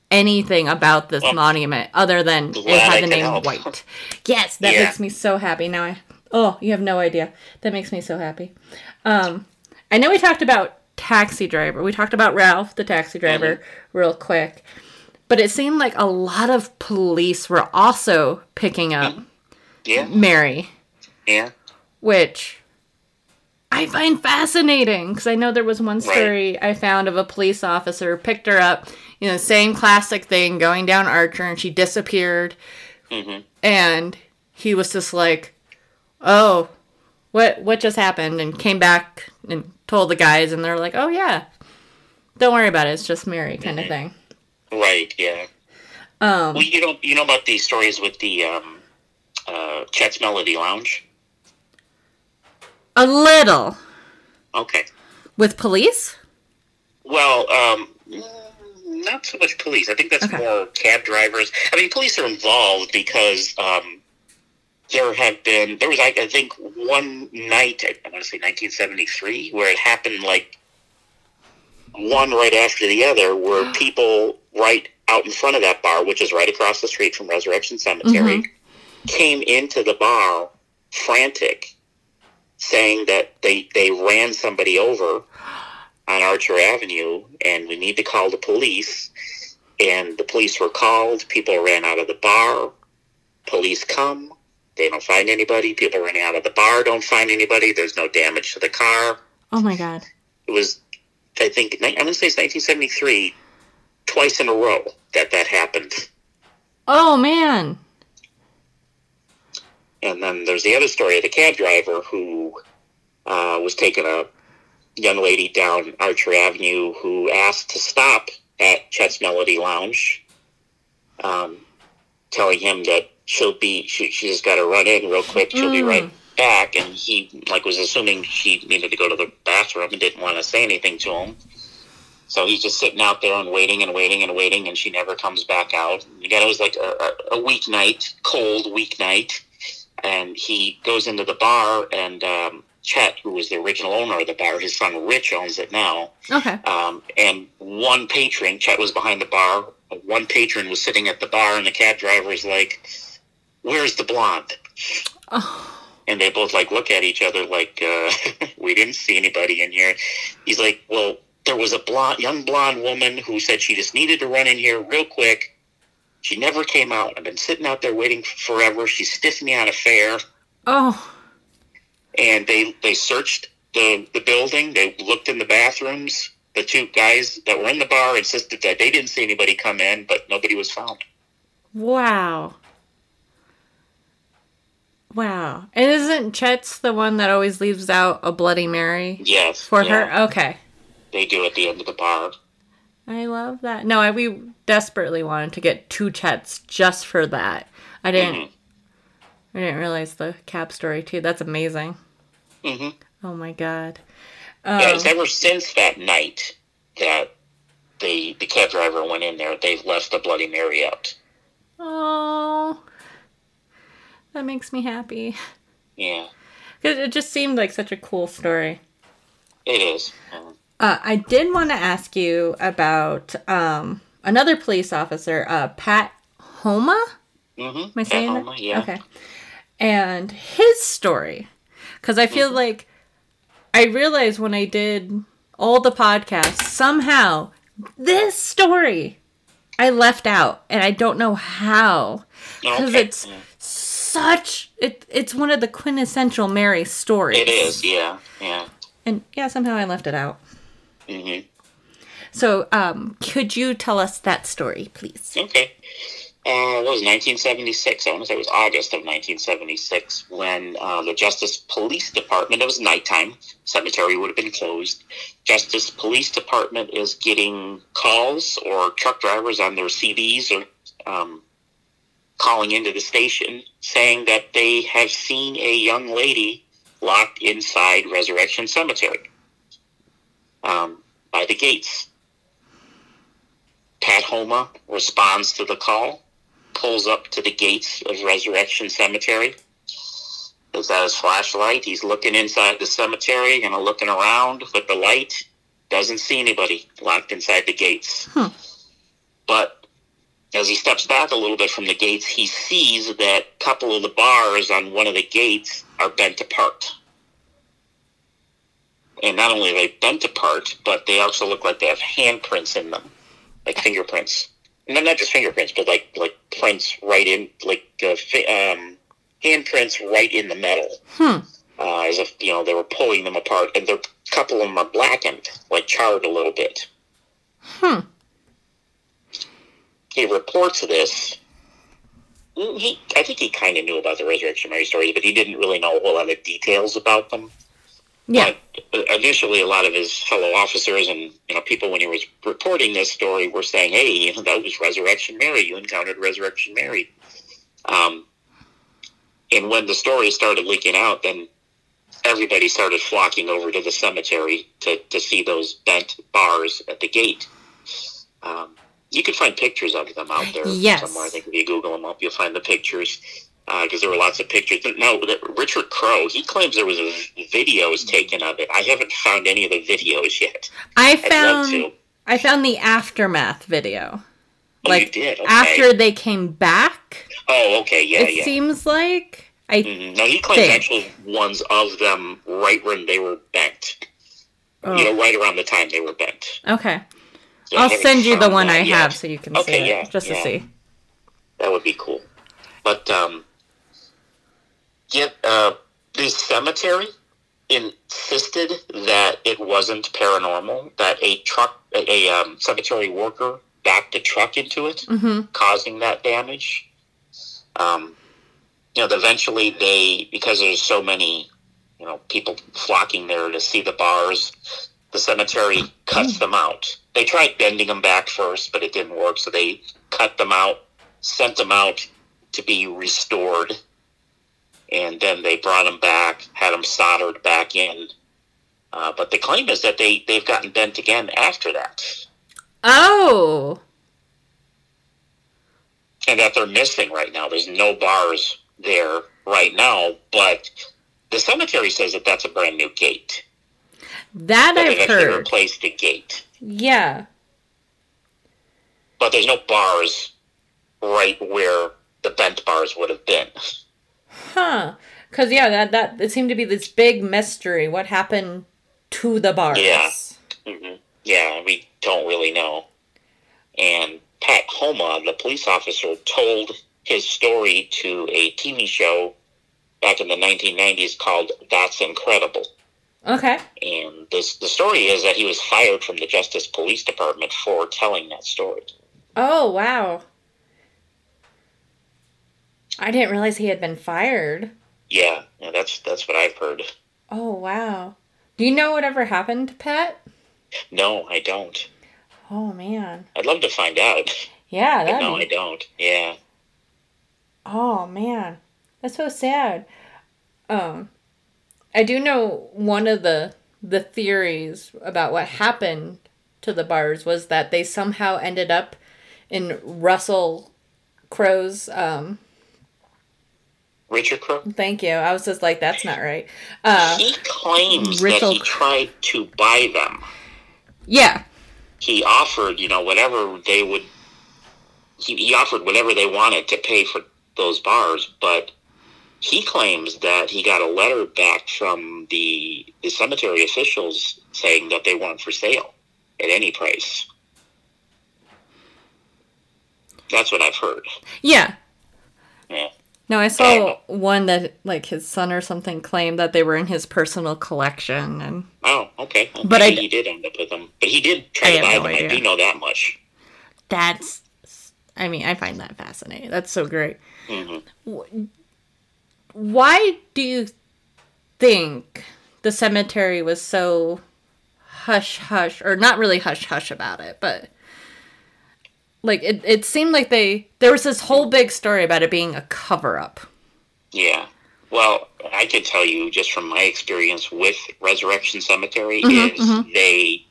anything about this Well, monument other than it had I the name help. White. Yes, that Yeah. makes me so happy. Now I oh, you have no idea. That makes me so happy. Um, I know we talked about taxi driver. We talked about Ralph, the taxi driver, Mm-hmm. real quick. But it seemed like a lot of police were also picking up Yeah, Mary yeah. which I find fascinating because I know there was one story I found of a police officer picked her up, you know, same classic thing, going down Archer, and she disappeared, Mm-hmm. and he was just like, "Oh, what what just happened?" and came back and told the guys, and they're like, "Oh yeah, don't worry about it, it's just Mary," kind of thing. Right, yeah. Um, Well, you know, you know about the stories with the um, uh, Chet's Melody Lounge? a little Okay. with police. Well, um, not so much police. I think that's Okay. more cab drivers. I mean, police are involved because um, there have been there was I, I think one night I want to say 1973 where it happened like one right after the other where people right out in front of that bar, which is right across the street from Resurrection Cemetery, mm-hmm. came into the bar frantic, saying that they they ran somebody over on Archer Avenue, and we need to call the police. And the police were called. People ran out of the bar. Police come. They don't find anybody. People running out of the bar don't find anybody. There's no damage to the car. Oh my god. It was, I think, I'm going to say it's 1973, twice in a row that that happened. Oh man. And then there's the other story of the cab driver who uh, was taking a young lady down Archer Avenue who asked to stop at Chet's Melody Lounge, um, telling him that she'll be she, she just got to run in real quick. She'll be Mm. right back. And he like was assuming she needed to go to the bathroom and didn't want to say anything to him. So he's just sitting out there and waiting and waiting and waiting, and she never comes back out. Again, it was like a, a, a weeknight, cold weeknight and he goes into the bar and um, Chet, who was the original owner of the bar, his son Rich owns it now. Okay. Um, and one patron, Chet was behind the bar. One patron was sitting at the bar, and the cab driver is like, "Where's the blonde?" Oh. And they both like look at each other like, uh, "We didn't see anybody in here." He's like, "Well, there was a blonde, young blonde woman who said she just needed to run in here real quick." She never came out. I've been sitting out there waiting forever. She stiffed me on a fare, Oh, and they they searched the the building. They looked in the bathrooms. The two guys that were in the bar insisted that they didn't see anybody come in, but nobody was found. wow. Wow. And isn't Chet's the one that always leaves out a Bloody Mary Yes, for yeah, her? Okay. They do at the end of the bar. I love that. No, I, we desperately wanted to get two Chets just for that. I didn't. Mhm. I didn't realize the cab story too. That's amazing. hmm Oh my god. Yeah, Um, it's ever since that night that the the cab driver went in there. They've left the Bloody Mary out. oh, that makes me happy. Yeah, Cause it just seemed like such a cool story. it is. Uh, I did want to ask you about um, another police officer, uh, Pat Homa. Mm-hmm. Am I saying that? Homa, yeah. Okay. And his story, because I feel like I realized when I did all the podcasts, somehow this story I left out, and I don't know how, because Okay. it's such it. It's one of the quintessential Mary stories. It is. Yeah, yeah. and yeah, somehow I left it out. hmm So, um, could you tell us that story, please? Okay. Uh, what was 1976? I want to say it was August of 1976 when uh, the Justice Police Department, it was nighttime, cemetery would have been closed. Justice Police Department is getting calls or truck drivers on their CBs or um, calling into the station saying that they have seen a young lady locked inside Resurrection Cemetery um, by the gates. Pat Homa responds to the call, pulls up to the gates of Resurrection Cemetery. Is that his flashlight? He's looking inside the cemetery and looking around with the light. Doesn't see anybody locked inside the gates. Hmm. But as he steps back a little bit from the gates, he sees that a couple of the bars on one of the gates are bent apart. And not only are they bent apart, but they also look like they have handprints in them like fingerprints. No, not just fingerprints, but like like prints right in, like uh, fi- um, handprints right in the metal, Hmm. uh, as if you know they were pulling them apart. And a couple of them are blackened, like charred a little bit. Hmm. He reports this. He, I think he kind of knew about the Resurrection Mary stories, but he didn't really know a whole lot of details about them. Yeah. But initially, a lot of his fellow officers and you know people, when he was reporting this story, were saying, "Hey, you know, that was Resurrection Mary. You encountered Resurrection Mary." Um, and when the story started leaking out, then everybody started flocking over to the cemetery to, to see those bent bars at the gate. Um, you can find pictures of them out there Yes. somewhere. I think if you Google them up, you'll find the pictures because there were lots of pictures. No, Richard Crowe, he claims there was videos taken of it. I haven't found any of the videos yet. I found. I found the aftermath video. Oh, like you did? Okay. after they came back, Oh, okay, yeah, it yeah. seems like I Mhm. No, he claims think. actual ones of them right when they were bent. oh, You know, right around the time they were bent. okay. I I'll send you the one I have so you can see Okay, it yeah, just to see. That would be cool. But um, get uh, the cemetery insisted that it wasn't paranormal. That a truck, a, a um, cemetery worker backed a truck into it, hmm causing that damage. Um, you know, eventually they because there's so many, you know, people flocking there to see the bars. The cemetery cuts them out. They tried bending them back first, but it didn't work. So they cut them out, sent them out to be restored, and then they brought them back, had them soldered back in. Uh, but the claim is that they they've gotten bent again after that, Oh. and that they're missing right now. There's no bars there right now, but the cemetery says that that's a brand new gate. That I've actually heard. replaced the gate, Yeah. but there's no bars right where the bent bars would have been. Huh. Cause yeah, that that it seemed to be this big mystery. What happened to the bars? Yeah. hmm Yeah, we don't really know. And Pat Homa, the police officer, told his story to a TV show back in the 1990s called That's Incredible. Okay. And this, the story is that he was fired from the Justice Police Department for telling that story. Oh, wow. I didn't realize he had been fired. Yeah, yeah that's that's what I've heard. Oh, wow. Do you know whatever happened to Pat? No, I don't. Oh, man. I'd love to find out. Yeah, that. no, I don't. Yeah. Oh man, that's so sad. Um, I do know one of the the theories about what happened to the bars was that they somehow ended up in Russell Crowe's. Um, Richard Crowe? thank you. I was just like, that's not right. Uh, He claims Rachel that he tried to buy them. yeah. He offered, you know, whatever they would. He, he offered whatever they wanted to pay for those bars, but he claims that he got a letter back from the the cemetery officials saying that they weren't for sale at any price. That's what I've heard. Yeah. Yeah. No, I saw one that like his son or something claimed that they were in his personal collection, and Oh, okay. Well, But I- he did end up with them, but he did try I to buy no them. I do know that much. that's. I mean, I find that fascinating. That's so great. hmm Why do you think the cemetery was so hush hush, or not really hush hush about it, but like it, it seemed like they there was this whole big story about it being a cover up. Yeah. Well, I could tell you just from my experience with Resurrection Cemetery Mhm, is mhm. they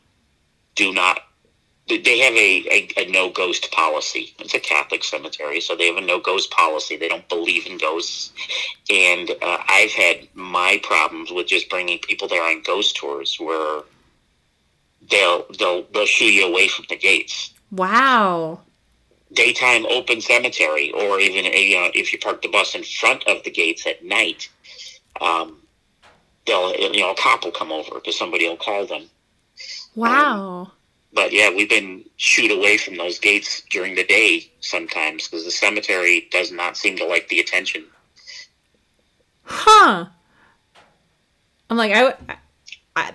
do not. They have a, a, a no ghost policy. It's a Catholic cemetery, so they have a no ghost policy. They don't believe in ghosts, and uh, I've had my problems with just bringing people there on ghost tours where they'll they'll they'll shoo you away from the gates. Wow. daytime open cemetery, or even you know, if you park the bus in front of the gates at night, um, they'll you know a cop will come over because somebody will call them. Wow. But yeah, we've been shooed away from those gates during the day sometimes because the cemetery does not seem to like the attention. Huh. I'm like, I, would-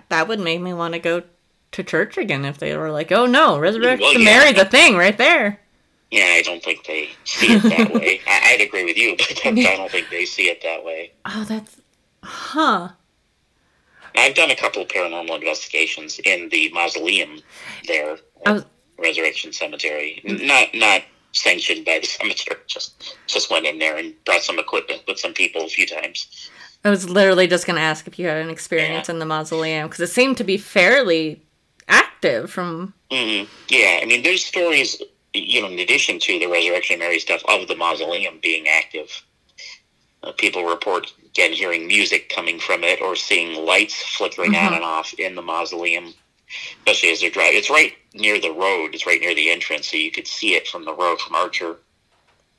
that would make me want to go to church again if they were like, oh no, resurrection Well, yeah. Mary's a thing right there. Yeah, I don't think they see it that way. I, I'd agree with you, but I don't think they see it that way. Oh, that's, huh. I've done a couple of paranormal investigations in the mausoleum there, was- Resurrection Cemetery. Not not sanctioned by the cemetery. Just just went in there and brought some equipment with some people a few times. I was literally just going to ask if you had an experience in the mausoleum because it seemed to be fairly active from. hmm Yeah, I mean, there's stories, you know, in addition to the Resurrection Mary stuff, of the mausoleum being active. Uh, people report again hearing music coming from it or seeing lights flickering on Mhm. and off in the mausoleum, especially as they're driving. It's right near the road. It's right near the entrance, so you could see it from the road from Archer.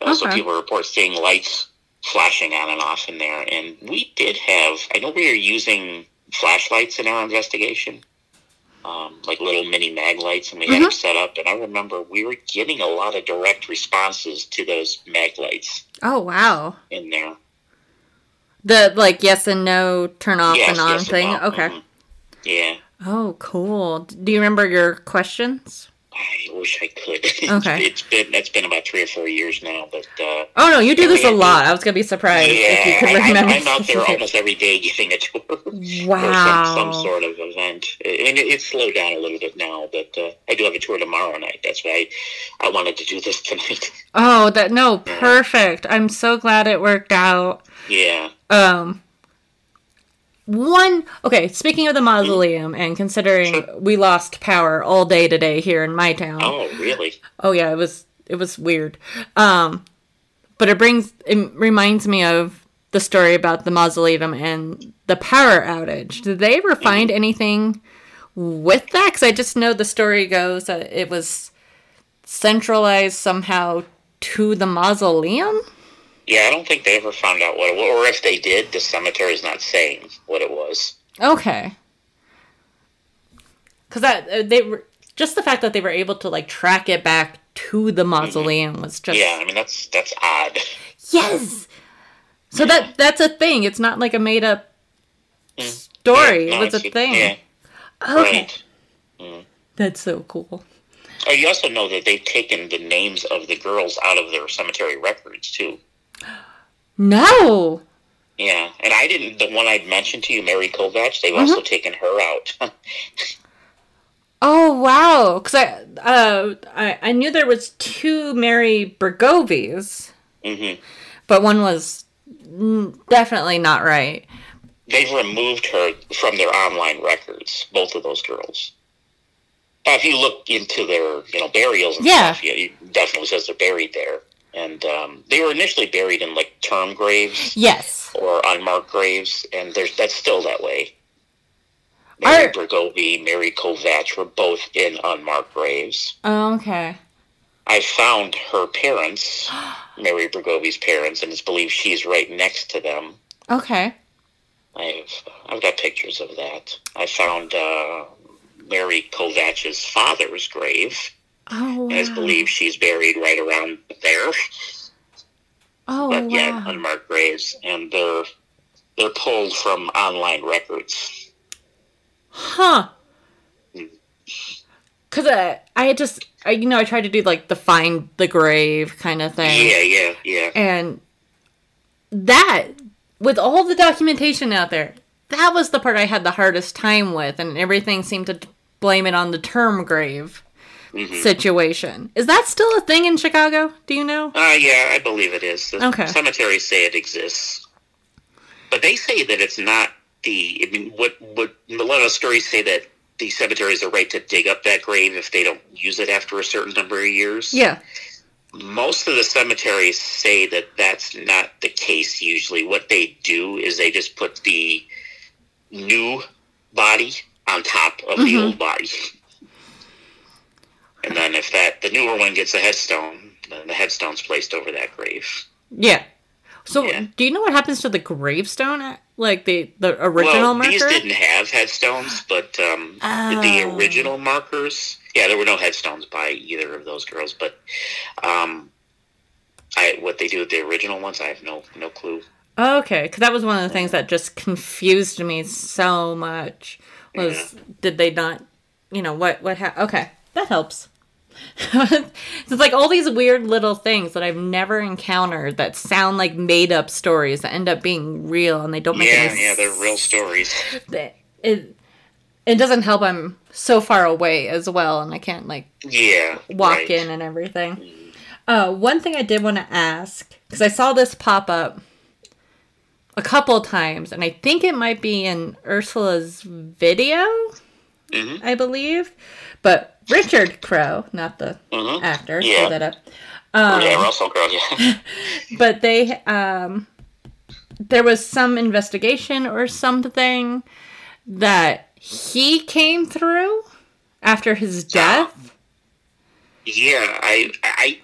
Also, Okay. people report seeing lights flashing on and off in there. And we did have. I know we were using flashlights in our investigation um, like little mini mag lights, and we had them set up. And I remember we were getting a lot of direct responses to those mag lights Oh, wow. in there. The, like, yes and no, turn off Yes, and on yes and thing? no. Okay. Mhm. Yeah, Oh, cool. Do you remember your questions? I wish I could. Okay. it's been that's been about three or four years now, but uh, Oh, no, you do this a lot. I was going to be surprised if you yeah, could I, remember. I'm out there almost every day giving a tour. or Wow. some, some sort of event. And it, it's slowed down a little bit now, but uh, I do have a tour tomorrow night. That's why I, I wanted to do this tonight. Oh, that no, perfect. I'm so glad it worked out. yeah. Um one okay, speaking of the mausoleum and considering we lost power all day today here in my town. Oh, really? Oh yeah, it was it was weird. Um but it brings it reminds me of the story about the mausoleum and the power outage. Did they ever find anything with that? Because I just know the story goes that it was centralized somehow to the mausoleum. Yeah, I don't think they ever found out what it was, or if they did, the cemetery is not saying what it was. Okay. Because that uh, they were just the fact that they were able to like track it back to the mm-hmm. mausoleum was just Yeah, I mean that's that's odd. yes. So that that's a thing. It's not like a made up mm. story. Yeah, no, it was a thing. Yeah, okay, right. Mm. that's so cool. Oh, you also know that they've taken the names of the girls out of their cemetery records too. No. Yeah, and I didn't. The one I'd mentioned to you, Mary Kovach, they've Mm-hmm. also taken her out. Oh wow! Because I, uh, I I knew there was two Mary Bregovys, hmm but one was definitely not right. They've removed her from their online records. Both of those girls. If you look into their, you know, burials and Yeah. stuff, yeah, it definitely says they're buried there. And um, they were initially buried in like term graves Yes. or unmarked graves, and there's that's still that way. Mary Bregovy, Mary Kovach were both in unmarked graves. Oh, okay. I found her parents, Mary Bregovy's parents, and it's believed she's right next to them. Okay. I've I've got pictures of that. I found uh, Mary Kovach's father's grave, Oh and it's believed she's buried right around there. Oh But yeah, unmarked graves, and they're they're pulled from online records. Huh. Hmm. Cause I I had just I, you know I tried to do like the find the grave kind of thing. Yeah, yeah, yeah. And that, with all the documentation out there, that was the part I had the hardest time with, and everything seemed to blame it on the term grave Mhm. situation. Is that still a thing in Chicago? Do you know? Uh, yeah, I believe it is. The Okay. cemeteries say it exists, but they say that it's not the. I mean, what what a lot of stories say that the cemeteries are right to dig up that grave if they don't use it after a certain number of years. Yeah. Most of the cemeteries say that that's not the case. Usually, what they do is they just put the new body on top of the Mhm. old body. That the newer one gets a headstone, the headstone's placed over that grave. Yeah. So, Yeah. do you know what happens to the gravestone? Like the the original well, marker? these didn't have headstones, but um, the Oh. original markers, yeah, there were no headstones by either of those girls. But um, I what they do with the original ones, I have no no clue. Okay, because that was one of the things that just confused me so much. Was did they not, you know, what what? Ha- okay, that helps. it's like all these weird little things that I've never encountered that sound like made up stories that end up being real and they don't make Yeah, any yeah, they're real stories. It, it it doesn't help. I'm so far away as well, and I can't like Yeah, walk right. in and everything. Uh, one thing I did want to ask because I saw this pop up a couple times, and I think it might be in Ursula's video, Mhm. I believe. But Richard Crowe, not the Mhm. actor, Yeah. that up. Um, yeah, Russell Crowe. Yeah, but they um there was some investigation or something that he came through after his death. yeah. I I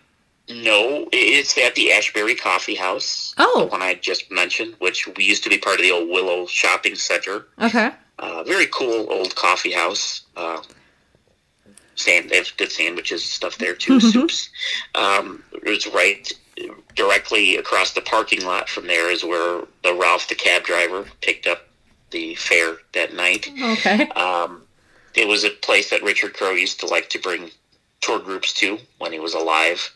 know it's at the Ashbury Coffee House. Oh. the one I just mentioned, which we used to be part of the old Willow Shopping Center. Okay. Uh, very cool old coffee house. Uh, sand, they have good sandwiches and stuff there too, Mhm. soups. Um, it was right directly across the parking lot from there is where the Ralph the cab driver picked up the fare that night. Okay. Um, it was a place that Richard Crowe used to like to bring tour groups to when he was alive.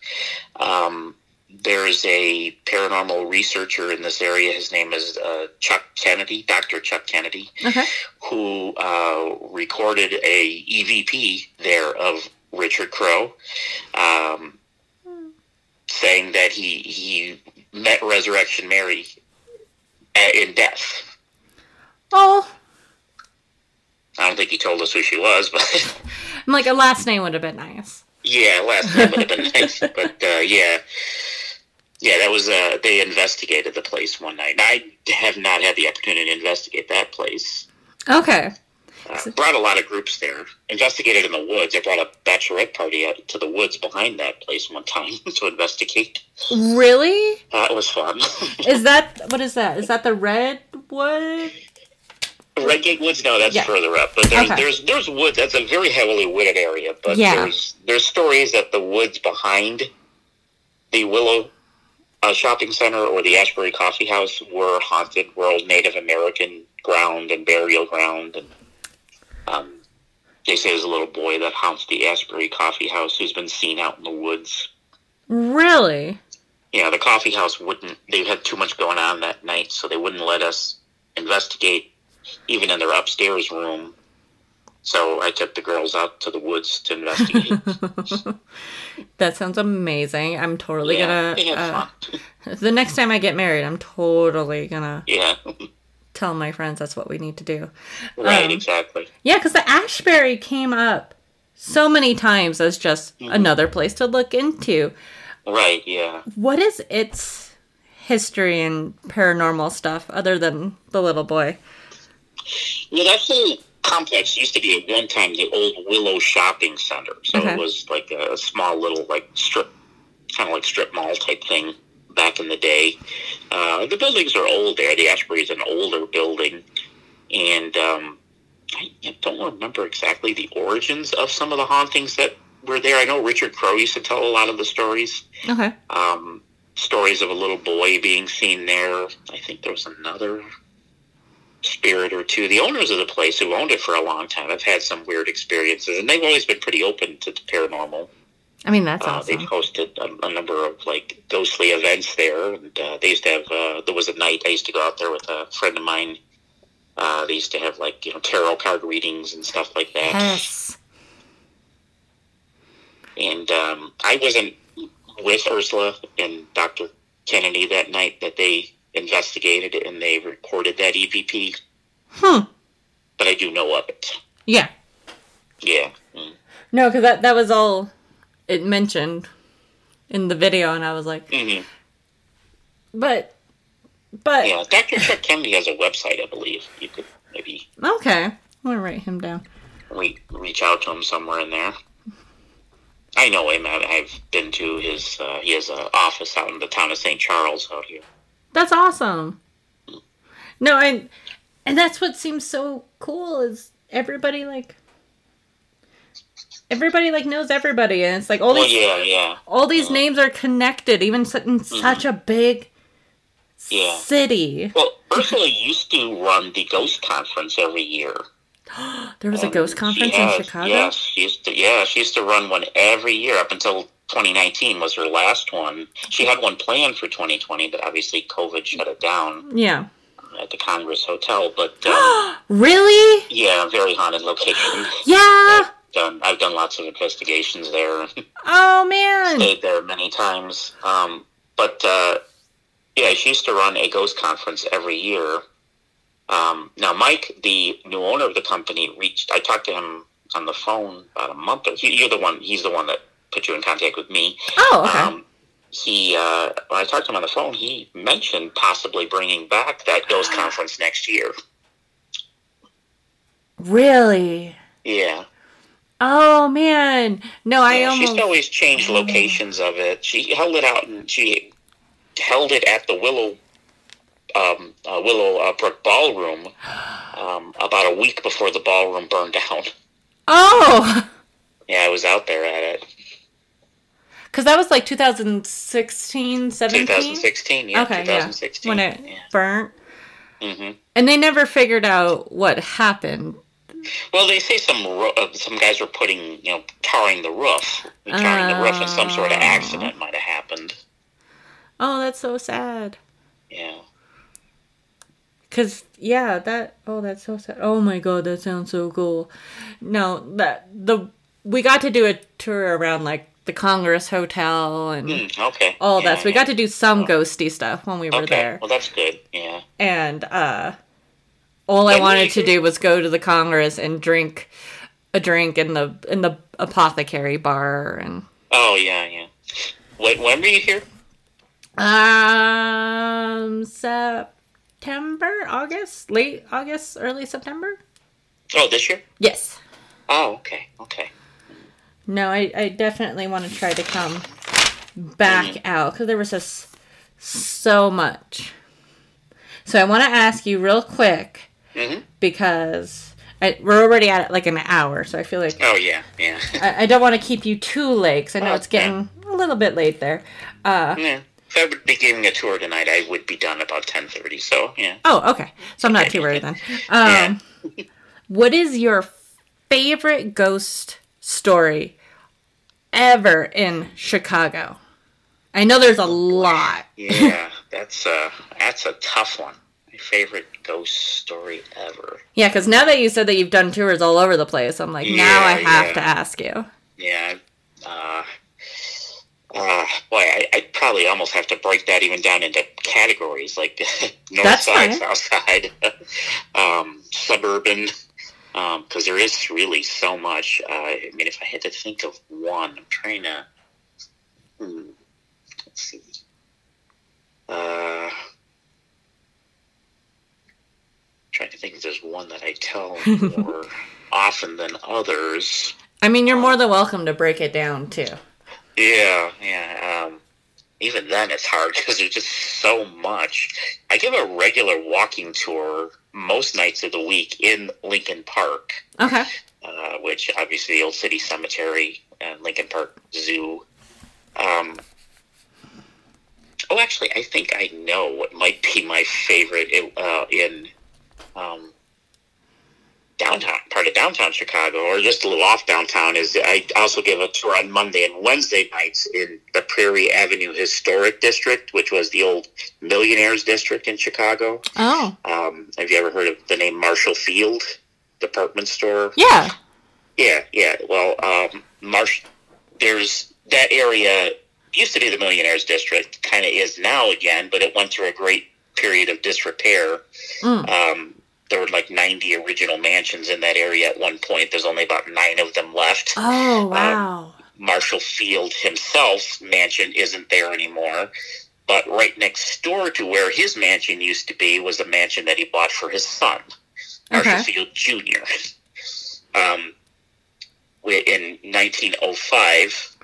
Um, there's a paranormal researcher in this area. His name is uh, Chuck Kennedy, Dr. Chuck Kennedy, Okay. who uh, recorded a EVP there of Richard Crowe, um, saying that he he met Resurrection Mary in death. Oh, I don't think he told us who she was, but I'm like a last name would have been nice. yeah, last name would have been nice. But uh, yeah, yeah, that was uh, they investigated the place one night. I have not had the opportunity to investigate that place. Okay. Uh, brought a lot of groups there. Investigated in the woods. I brought a bachelorette party out to the woods behind that place one time to investigate. Really? That was fun. Is that what is that? Is that the redwood? Red Gate Woods, no, that's Yeah. further up. But there's Okay. there's there's woods. That's a very heavily wooded area. But Yeah. there's there's stories that the woods behind the Willow uh, Shopping Center or the Ashbury Coffee House were haunted. Were old Native American ground and burial ground, and um, they say there's a little boy that haunts the Ashbury Coffee House who's been seen out in the woods. Really? Yeah, the coffee house wouldn't. They had too much going on that night, so they wouldn't let us investigate, even in their upstairs room. So I took the girls out to the woods to investigate. That sounds amazing. I'm totally yeah, gonna. Uh, the next time I get married, I'm totally gonna Yeah, tell my friends that's what we need to do. right, Um, exactly. Yeah, because the Ashbury came up so many times as just Mm-hmm. another place to look into. Right, yeah. What is its history and paranormal stuff other than the little boy? Yeah, that whole complex used to be at one time the old Willow Shopping Center. So Okay. it was like a, small little like strip, kind of like strip mall type thing back in the day. Uh, the buildings are old there. The Ashbury is an older building, and um, I don't remember exactly the origins of some of the hauntings that were there. I know Richard Crowe used to tell a lot of the stories. Okay. Um, stories of a little boy being seen there. I think there was another spirit or two. The owners of the place who owned it for a long time have had some weird experiences, and they've always been pretty open to the paranormal. I mean, that's Uh, They've hosted a, a number of like ghostly events there, and uh, they used to have. Uh, there was a night I used to go out there with a friend of mine. Uh, they used to have like you know tarot card readings and stuff like that. Yes. And um, I wasn't with Ursula and Dr. Kennedy that night that they investigated and they recorded that EVP, Hmm. but I do know of it. Yeah. Yeah. Mm. No, because that, that was all it mentioned in the video, and I was like, mm-hmm. but, but, Yeah. Dr. Chuck Kennedy has a website, I believe. You could maybe okay. I'm to write him down. re- reach out to him somewhere in there. I know him. I've been to his. Uh, he has an office out in the town of St. Charles out here. That's awesome. No, and and that's what seems so cool is everybody like everybody like knows everybody, and it's like all these yeah, yeah, all these names are connected, even in mm-hmm. such a big yeah. city. Well, Ursula used to run the Ghost Conference every year. There was a ghost she conference in Chicago. Yes, she used to. Yeah, she used to run one every year up until 2019 was her last one. She had one planned for 2020, but obviously COVID shut it down Yeah. at the Congress Hotel. But um, Really? yeah, very haunted location. Yeah. Done. I've done lots of investigations there. Oh man. Stayed there many times. Um, but uh, yeah, she used to run a ghost conference every year. Um, now, Mike, the new owner of the company, reached. I talked to him on the phone about a month. Or, you're the one. He's the one that put you in contact with me. Oh, okay. Um, he, uh, when I talked to him on the phone, he mentioned possibly bringing back that ghost conference next year. really? Yeah, Oh man. No, I yeah. almost She's always changed locations of it. She held it out, and she held it at the Willow um, uh, Willow uh, Brook Ballroom um, about a week before the ballroom burned down. Oh. Yeah, I was out there at it. Cuz that was like 2016, 17. 2016, yeah, Okay, yeah. 2016. When it yeah. burnt. hmm And they never figured out what happened. Well, they say some uh, some guys were putting, you know, tarring the roof, tarring the roof, and some sort of Oh. accident might have happened. Oh, that's so sad. Yeah. Cause yeah, that oh that's so sad. Oh my god, that sounds so cool. No, that the we got to do a tour around like the Congress Hotel and Mm, okay. all yeah, that. So we got to do some ghosty stuff when we were Okay, there. well, that's good. Yeah. And uh all I wanted to do was go to the Congress and drink a drink in the in the apothecary bar and Oh, yeah, yeah. When, when were you here? um September, August, late August, early September? Oh, this year? Yes. Oh, okay, okay. No, I, I definitely want to try to come back out because there was just so much. So I want to ask you real quick Mhm. because I, we're already at like an hour, so I feel like Oh yeah, yeah. I, I don't want to keep you too late because I know Oh, it's getting a little bit late there. Uh, yeah. If I would be giving a tour tonight, I would be done about ten thirty. So yeah. oh, okay. So I'm not too worried then. Um, what is your favorite ghost story ever in Chicago? I know there's a lot. Yeah, that's a that's a tough one. My favorite ghost story ever. Yeah, because now that you said that you've done tours all over the place, I'm like, now I have yeah. to ask you. Yeah. Uh, uh, boy, I, I'd probably almost have to break that even down into categories like north That's side, fine. south side, um, suburban, because there is really so much. Uh, I mean, if I had to think of one, I'm trying to. Hmm, let's see. Uh, trying to think if there's one that I tell more often than others. I mean, you're more than welcome to break it down too. Yeah, yeah. Um, even then, it's hard because there's just so much. I give a regular walking tour most nights of the week in Lincoln Park, Okay. uh, which obviously the Old City Cemetery and Lincoln Park Zoo. Um, oh, actually, I think I know what might be my favorite uh, in um, downtown part of downtown Chicago, or just a little off downtown. Is I also give a tour on Monday and Wednesday nights in the Prairie Avenue Historic District, which was the old Millionaires District in Chicago. Oh. Um, have you ever heard of the name Marshall Field department store? Yeah. Yeah, yeah. Well, um, Marsh, there's that area used to be the Millionaires District, kind of is now again, but it went through a great period of disrepair. Mm. Um, there were like 90 original mansions in that area at one point. There's only about nine of them left. Oh wow. Marshall Field himself's mansion isn't there anymore. But right next door to where his mansion used to be was a mansion that he bought for his son, Marshall Okay. Field Jr. Um, in 1905,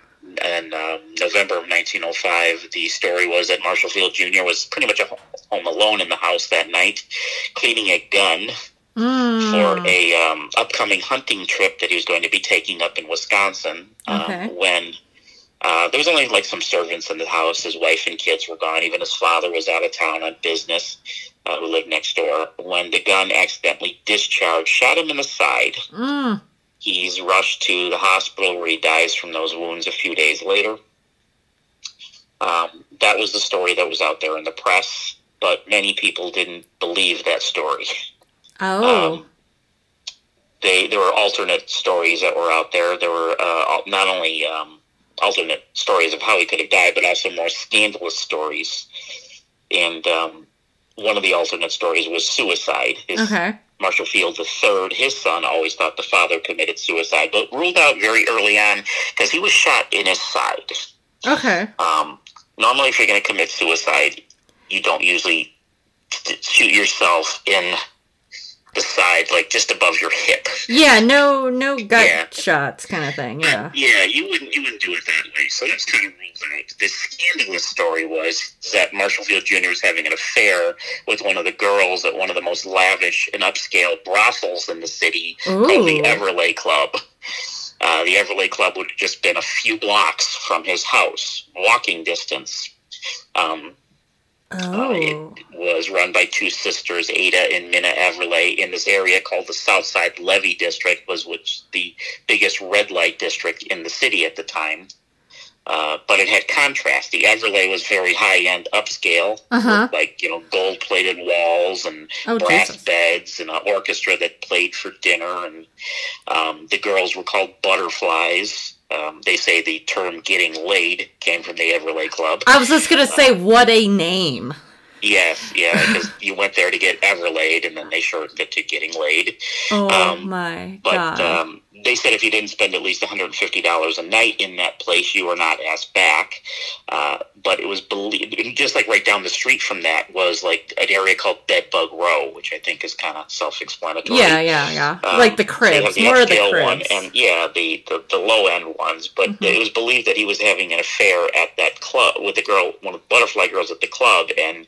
and um, November of 1905, the story was that Marshall Field Jr. was pretty much home alone in the house that night, cleaning a gun Mm. for a um, upcoming hunting trip that he was going to be taking up in Wisconsin. Um, When uh, there was only like some servants in the house, his wife and kids were gone. Even his father was out of town on business, uh, who lived next door. When the gun accidentally discharged, shot him in the side. Mm. He's rushed to the hospital where he dies from those wounds a few days later. Um, that was the story that was out there in the press, but many people didn't believe that story. Oh. Um, they there were alternate stories that were out there. There were uh, not only um, alternate stories of how he could have died, but also more scandalous stories. And um, one of the alternate stories was suicide. His, okay. Marshall Field III, his son, always thought the father committed suicide, but ruled out very early on because he was shot in his side. Okay. Um, normally, if you're going to commit suicide, you don't usually shoot yourself in the side, like just above your hip. Yeah. No. No gut Yeah. shots, kind of thing. Yeah. Yeah, you wouldn't you wouldn't do it that way. So that's kind of ruled out. The scandalous story was that Marshall Field Jr. was having an affair with one of the girls at one of the most lavish and upscale brothels in the city called the Ooh. Everleigh Club. Uh, the Everleigh Club would have just been a few blocks from his house, walking distance. Um, Oh. it was run by two sisters, Ada and Minna Everleigh, in this area called the Southside Levee District, was which the biggest red light district in the city at the time. Uh, but it had contrast. The Everleigh was very high end, upscale, Uh-huh. with, like you know, gold plated walls and Oh, brass Jesus. beds and an orchestra that played for dinner. And um, the girls were called butterflies. Um, they say the term "getting laid" came from the Everleigh Club. I was just gonna say, what a name. Yes, yeah, because you went there to get ever laid, and then they shortened it to getting laid. Oh Um, my But god. um, they said if you didn't spend at least $150 a night in that place, you were not asked back. Uh, but it was believed, just like right down the street from that was like an area called Bedbug Row, which I think is kind of self-explanatory. yeah, yeah, yeah. Um, like the cribs, the more of the cribs. one, and yeah, the, the, the low end ones. But Mhm. it was believed that he was having an affair at that club with the girl, one of the butterfly girls at the club, and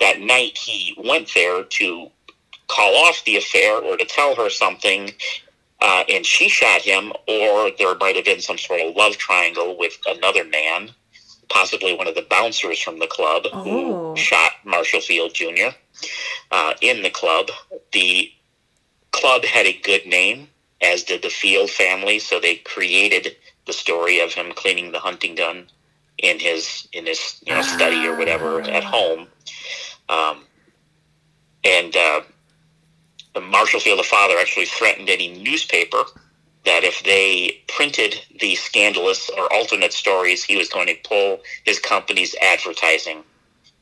that night he went there to call off the affair or to tell her something, uh, and she shot him, or there might have been some sort of love triangle with another man, possibly one of the bouncers from the club Oh. who shot Marshall Field Jr. Uh, in the club. The club had a good name, as did the Field family, so they created the story of him cleaning the hunting gun in his in his you know study or whatever at home. Um, and uh, the Marshall Field, the father, actually threatened any newspaper that if they printed the scandalous or alternate stories, he was going to pull his company's advertising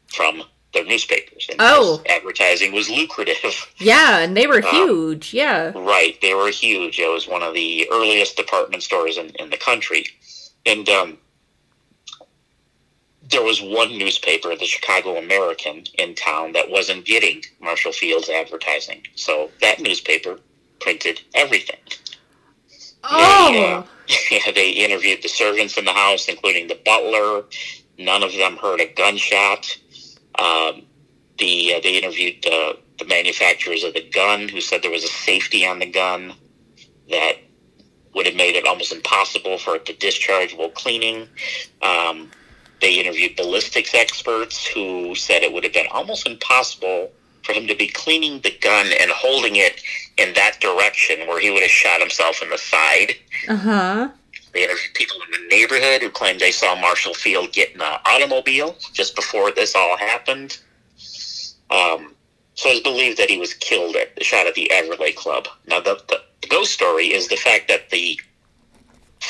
from their newspapers. And Oh. advertising was lucrative. Yeah, and they were Um, huge. Yeah. Right. They were huge. It was one of the earliest department stores in, in the country. And um, there was one newspaper, the Chicago American, in town that wasn't getting Marshall Field's advertising. So that newspaper printed everything. Oh. They, uh, yeah, they interviewed the servants in the house, including the butler. None of them heard a gunshot. Um, the uh, they interviewed uh, the manufacturers of the gun, who said there was a safety on the gun that would have made it almost impossible for it to discharge while cleaning. Um, they interviewed ballistics experts who said it would have been almost impossible for him to be cleaning the gun and holding it in that direction where he would have shot himself in the side. Uh huh. They interviewed people in the neighborhood who claimed they saw Marshall Field get in an automobile just before this all happened. Um, so it's believed that he was killed at the shot at the Everleigh Club. Now, the, the, the ghost story is the fact that the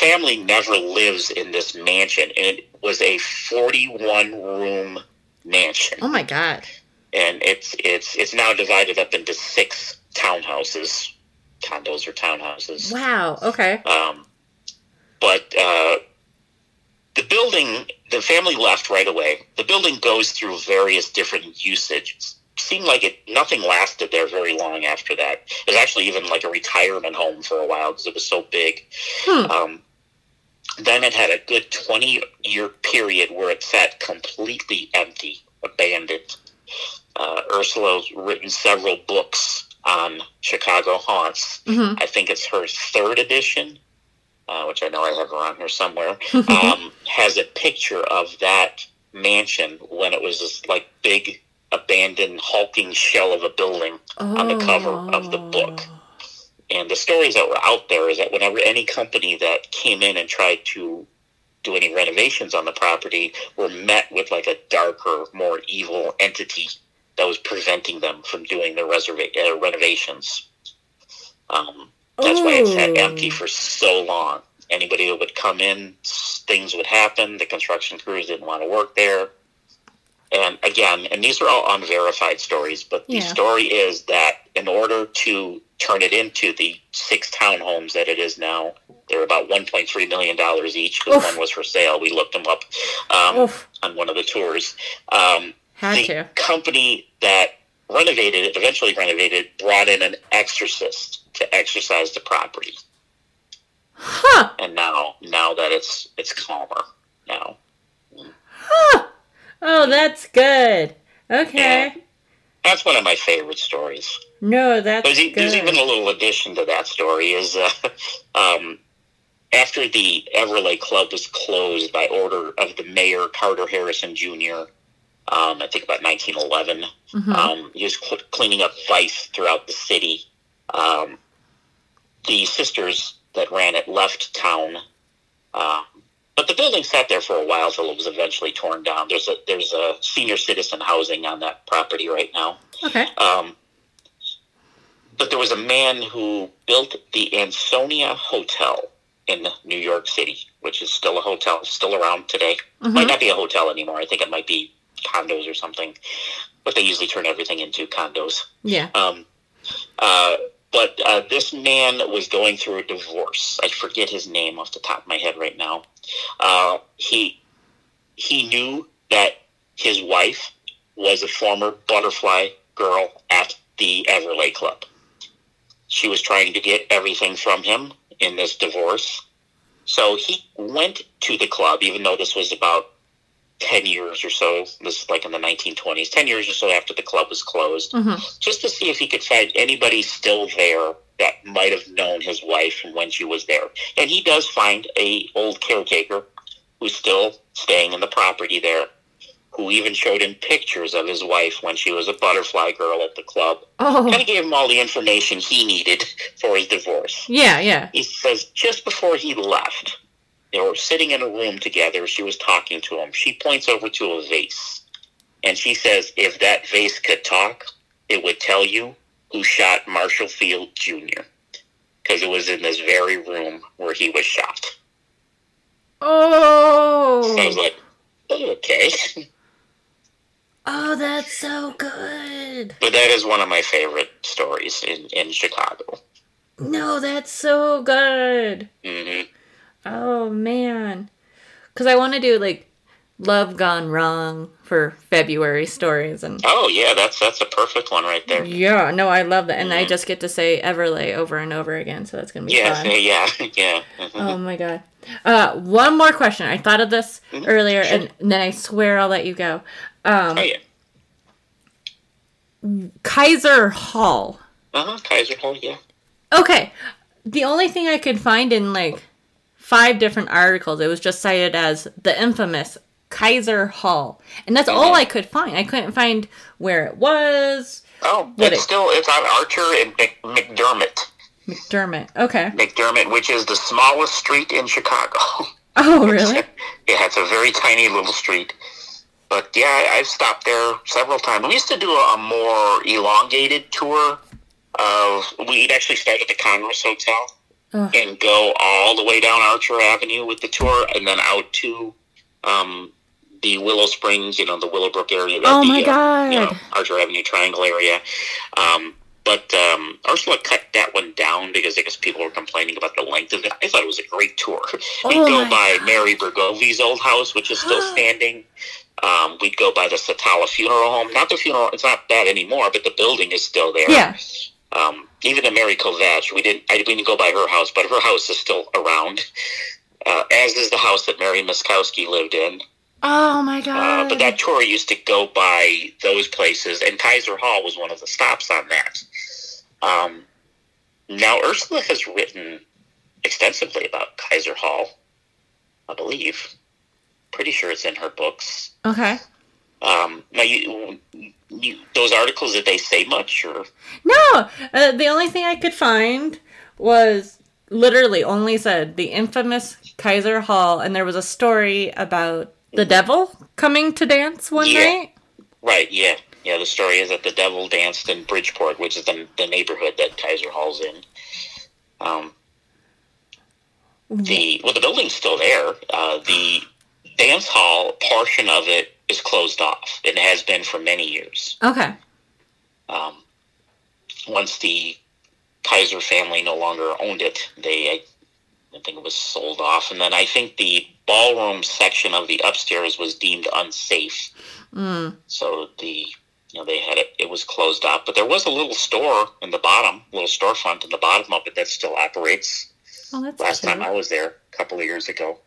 family never lives in this mansion, and it was a 41 room mansion, Oh my god. and it's it's it's now divided up into six townhouses, condos or townhouses. Wow. Okay. Um, but uh, the building, the family left right away. The building goes through various different usage. Seemed like it nothing lasted there very long after that. It was actually even like a retirement home for a while because it was so big. Hmm. Um, then it had a good twenty year period where it sat completely empty, abandoned. Uh, Ursula's written several books on Chicago haunts. hmm I think it's her third edition, uh, which I know I have around here somewhere, um, has a picture of that mansion when it was this like big abandoned hulking shell of a building. on the cover of the book. And the stories that were out there is that whenever any company that came in and tried to do any renovations on the property were met with like a darker, more evil entity that was preventing them from doing their reserva- uh, renovations. Um, that's why it sat Ooh. empty for so long. Anybody that would come in, things would happen. The construction crews didn't want to work there. And again, and these are all unverified stories, but the Yeah. story is that in order to turn it into the six townhomes that it is now, they're about $1.3 million each because one was for sale. We looked them up um, on one of the tours. Um, Had the to. company that renovated it, eventually renovated, brought in an exorcist to exorcise the property. Huh. And now, now that it's it's calmer now. Huh. Oh, that's good. Okay. That's one of my favorite stories. No, that's There's, e- there's even a little addition to that story is uh, um, after the Everleigh Club was closed by order of the mayor Carter Harrison Jr. Um, I think about 1911. Mhm. Um, he was cl- cleaning up vice throughout the city. Um, the sisters that ran it left town, um, but the building sat there for a while till it was eventually torn down. There's a there's a senior citizen housing on that property right now. Okay. Um, but there was a man who built the Ansonia Hotel in New York City, which is still a hotel, still around today. Might Mhm. not be a hotel anymore. I think it might be condos or something. But they usually turn everything into condos. Yeah. Um, uh, but uh, this man was going through a divorce. I forget his name off the top of my head right now. Uh, he he knew that his wife was a former butterfly girl at the Everleigh Club. She was trying to get everything from him in this divorce. So he went to the club, even though this was about 10 years or so. This is like in the 1920s, 10 years or so after the club was closed, Mhm. just to see if he could find anybody still there that might have known his wife from when she was there. And he does find a old caretaker who's still staying in the property there, who even showed him pictures of his wife when she was a butterfly girl at the club. Oh, Kind of gave him all the information he needed for his divorce yeah, yeah. he says just before he left, they were sitting in a room together. She was talking to him. She points over to a vase, and she says, "If that vase could talk, it would tell you who shot Marshall Field Jr. Because it was in this very room where he was shot." Oh, So I was like, oh, "Okay," oh, that's so good. but that is one of my favorite stories in in Chicago. No, that's so good. Mm hmm Oh man, because I want to do like love gone wrong for February stories and. Oh yeah, that's that's a perfect one right there. Yeah, no, I love that, and I Mhm. just get to say Everleigh over and over again, so that's gonna be Yeah, fun. yeah, yeah. mhm. Oh my god. Uh, one more question. I thought of this Mhm, earlier, sure. and then I swear I'll let you go. Um, Oh yeah. Kaiser Hall. Uh huh. Kaiser Hall. Yeah. Okay, the only thing I could find in like five different articles, it was just cited as the infamous Kaiser Hall, and that's all Mhm. I could find. I couldn't find where it was. Oh, it's it- still it's on Archer and Mc, McDermott. McDermott. Okay. McDermott, which is the smallest street in Chicago. Oh, really? yeah, it's a very tiny little street. But yeah, I, I've stopped there several times. We used to do a, a more elongated tour of. We'd actually start at the Congress Hotel And go all the way down Archer Avenue with the tour, and then out to um, the Willow Springs, you know, the Willowbrook area. Oh the, my uh, god. you know, Archer Avenue Triangle area. Um, but um, Ursula cut that one down because I guess people were complaining about the length of it. I thought it was a great tour. We'd Oh go by God. Mary Bregovy's old house, which is still standing. Um, we'd go by the Satala Funeral Home. Not the funeral; it's not that anymore, but the building is still there. Yeah. Um, even to Mary Kovach, we didn't. I didn't go by her house, but her house is still around. Uh, as is the house that Mary Miskowski lived in. Oh my Uh, god. but that tour used to go by those places, and Kaiser Hall was one of the stops on that. Um, now, Ursula has written extensively about Kaiser Hall, I believe. Pretty sure it's in her books. Okay. Um, now, you, you, those articles, did they say much? Or No, uh, the only thing I could find was literally only said the infamous Kaiser Hall, and there was a story about the devil coming to dance one Yeah. night. Right, yeah. Yeah, the story is that the devil danced in Bridgeport, which is the, the neighborhood that Kaiser Hall's in. Um, the well, the building's still there. Uh, the dance hall portion of it is closed off. It has been for many years. Okay. Um, once the Kaiser family no longer owned it, they I, I think it was sold off, and then I think the ballroom section of the upstairs was deemed unsafe. Mm. So the you know they had it it was closed up, but there was a little store in the bottom, little storefront in the bottom of it that still operates. Oh, that's Last cute. time I was there, a couple of years ago.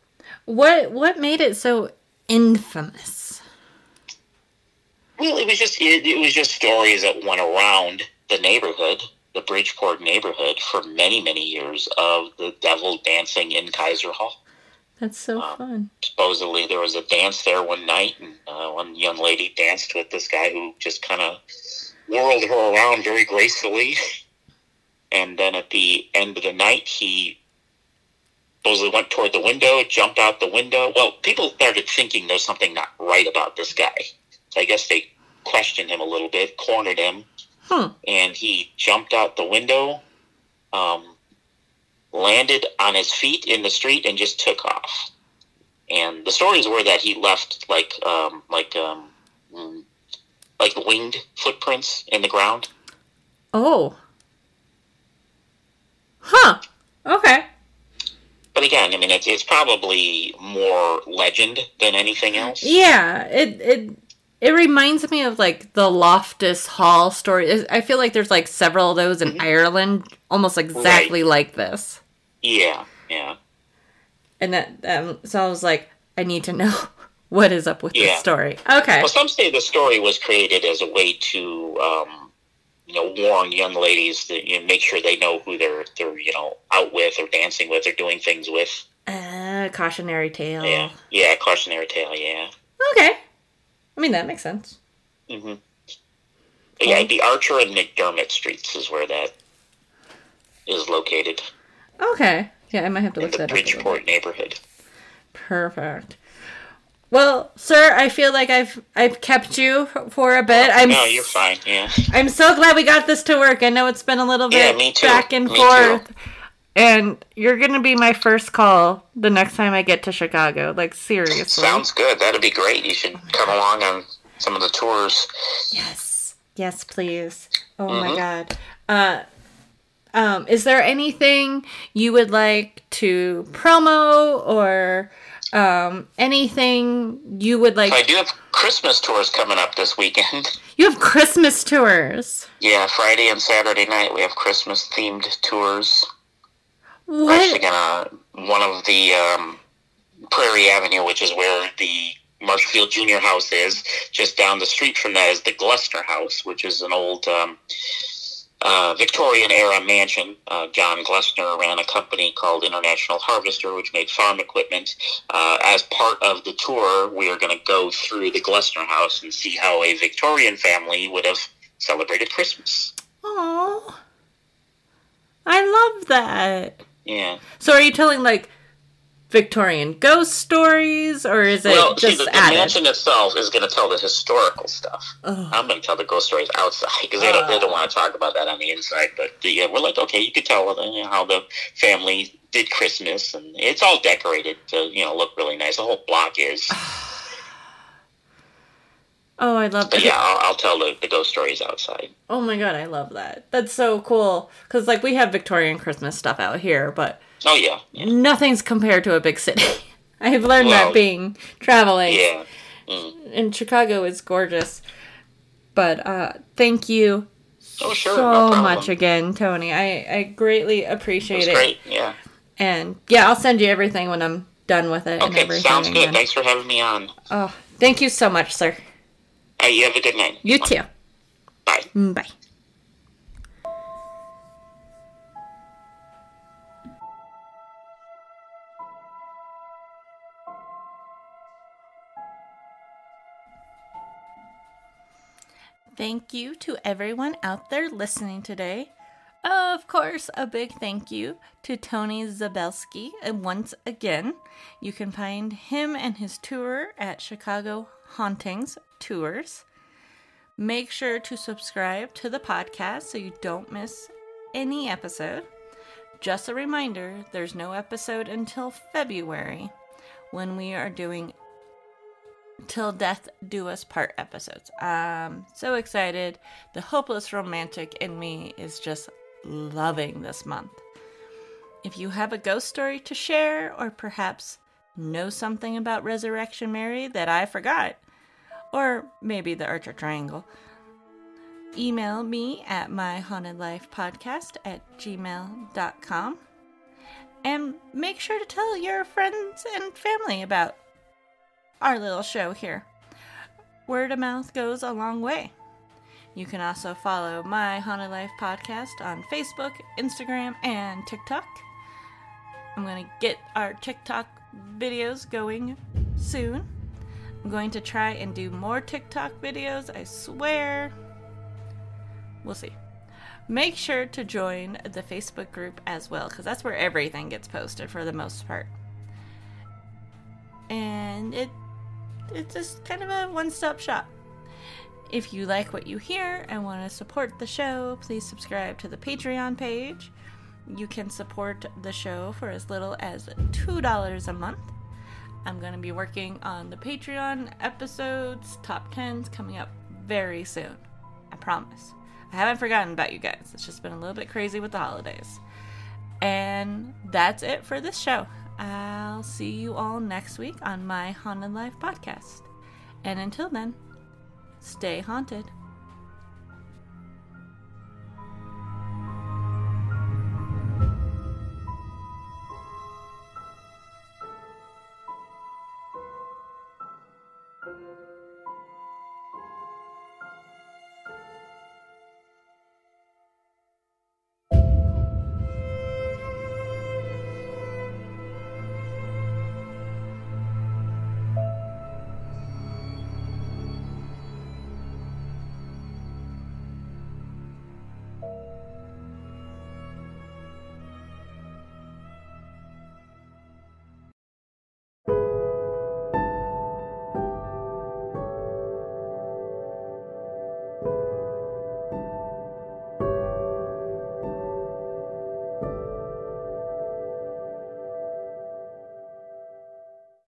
What what made it so infamous? Well, it was just it, it was just stories that went around the neighborhood, the Bridgeport neighborhood, for many many years of the devil dancing in Kaiser Hall. That's so Wow. fun. Supposedly, there was a dance there one night, and uh, one young lady danced with this guy who just kind of whirled her around very gracefully. And then at the end of the night, he supposedly went toward the window, jumped out the window. Well, people started thinking there's something not right about this guy. I guess they questioned him a little bit, cornered him, Hmm. and he jumped out the window, um, landed on his feet in the street, and just took off. And the stories were that he left like um, like um, like winged footprints in the ground. Oh. Huh. Okay. But again, I mean, it's, it's probably more legend than anything else. Yeah, it it it reminds me of like the Loftus Hall story. I feel like there's like several of those in Mhm. Ireland, almost exactly like this. Yeah, yeah. And that um, so I was like, I need to know what is up with the Yeah. story. Okay. Well, some say the story was created as a way to, um, you know, warn young ladies that you know, make sure they know who they're they're you know out with or dancing with or doing things with. Uh, cautionary tale. Yeah, yeah, cautionary tale. Yeah. Okay. I mean, that makes sense. Mm-hmm. Yeah, the Archer and McDermott streets is where that is located Okay. Yeah, I might have to in look the that up. Bridgeport neighborhood. Perfect. Well, sir, I feel like I've I've kept you for a bit. I'm No, you're fine. Yeah. I'm so glad we got this to work. I know it's been a little bit Yeah, me too. back and Me forth. And you're gonna be my first call the next time I get to Chicago. Like seriously. Sounds good. That'd be great. You should come along on some of the tours. Yes. Yes, please. Oh Mm-hmm. my god. Uh um is there anything you would like to promo or um anything you would like I do have Christmas tours coming up this weekend. You have Christmas tours. Yeah, Friday and Saturday night we have Christmas themed tours. We're actually gonna one of the um, Prairie Avenue, which is where the Marshall Field Junior House is. Just down the street from that is the Glessner House, which is an old um, uh, Victorian era mansion. Uh, John Glessner ran a company called International Harvester, which made farm equipment. Uh, as part of the tour, we are going to go through the Glessner House and see how a Victorian family would have celebrated Christmas. Oh. I love that. Yeah. So are you telling like Victorian ghost stories or is it well, see, just the, the added? mansion itself is going to tell the historical stuff. I'm going to tell the ghost stories outside because they don't they don't want to talk about that on the inside. But the, yeah, we're like, okay, you could tell uh, you know, how the family did Christmas, and it's all decorated to you know look really nice. The whole block is. Oh, I love that. yeah, I'll, I'll tell the, the ghost stories outside. Oh my god, I love that. That's so cool. Cause like we have Victorian Christmas stuff out here, but Oh yeah, yeah, nothing's compared to a big city. I've learned Well, that being traveling. yeah. Mm. And Chicago is gorgeous. But uh thank you Oh sure, so no much again, Tony. I, I greatly appreciate it. great. Yeah. And yeah, I'll send you everything when I'm done with it and Okay, everything. sounds good. and- Thanks for having me on. oh, thank you so much, sir. Uh, you have a good night. You too. Bye. Mm, Bye. Thank you to everyone out there listening today. Of course, a big thank you to Tony Zabelski. And once again, you can find him and his tour at Chicago Hauntings Tours. Make sure to subscribe to the podcast so you don't miss any episode. Just a reminder there's no episode until February when we are doing Till Death Do Us Part episodes. I'm so excited. The hopeless romantic in me is just loving this month. If you have a ghost story to share, or perhaps know something about Resurrection Mary that I forgot, or maybe the Archer Triangle, email me at myhauntedlifepodcast at gmail.com and make sure to tell your friends and family about our little show here. Word of mouth goes a long way. You can also follow my Haunted Life podcast on Facebook, Instagram, and TikTok. I'm going to get our TikTok videos going soon. I'm going to try and do more TikTok videos, I swear. We'll see. Make sure to join the Facebook group as well, because that's where everything gets posted for the most part. And it it's just kind of a one-stop shop. If you like what you hear and want to support the show, please subscribe to the Patreon page. You can support the show for as little as $2 a month. I'm going to be working on the Patreon episodes, top 10s, coming up very soon. I promise. I haven't forgotten about you guys. It's just been a little bit crazy with the holidays. And that's it for this show. I'll see you all next week on my Haunted Life podcast. And until then, stay haunted.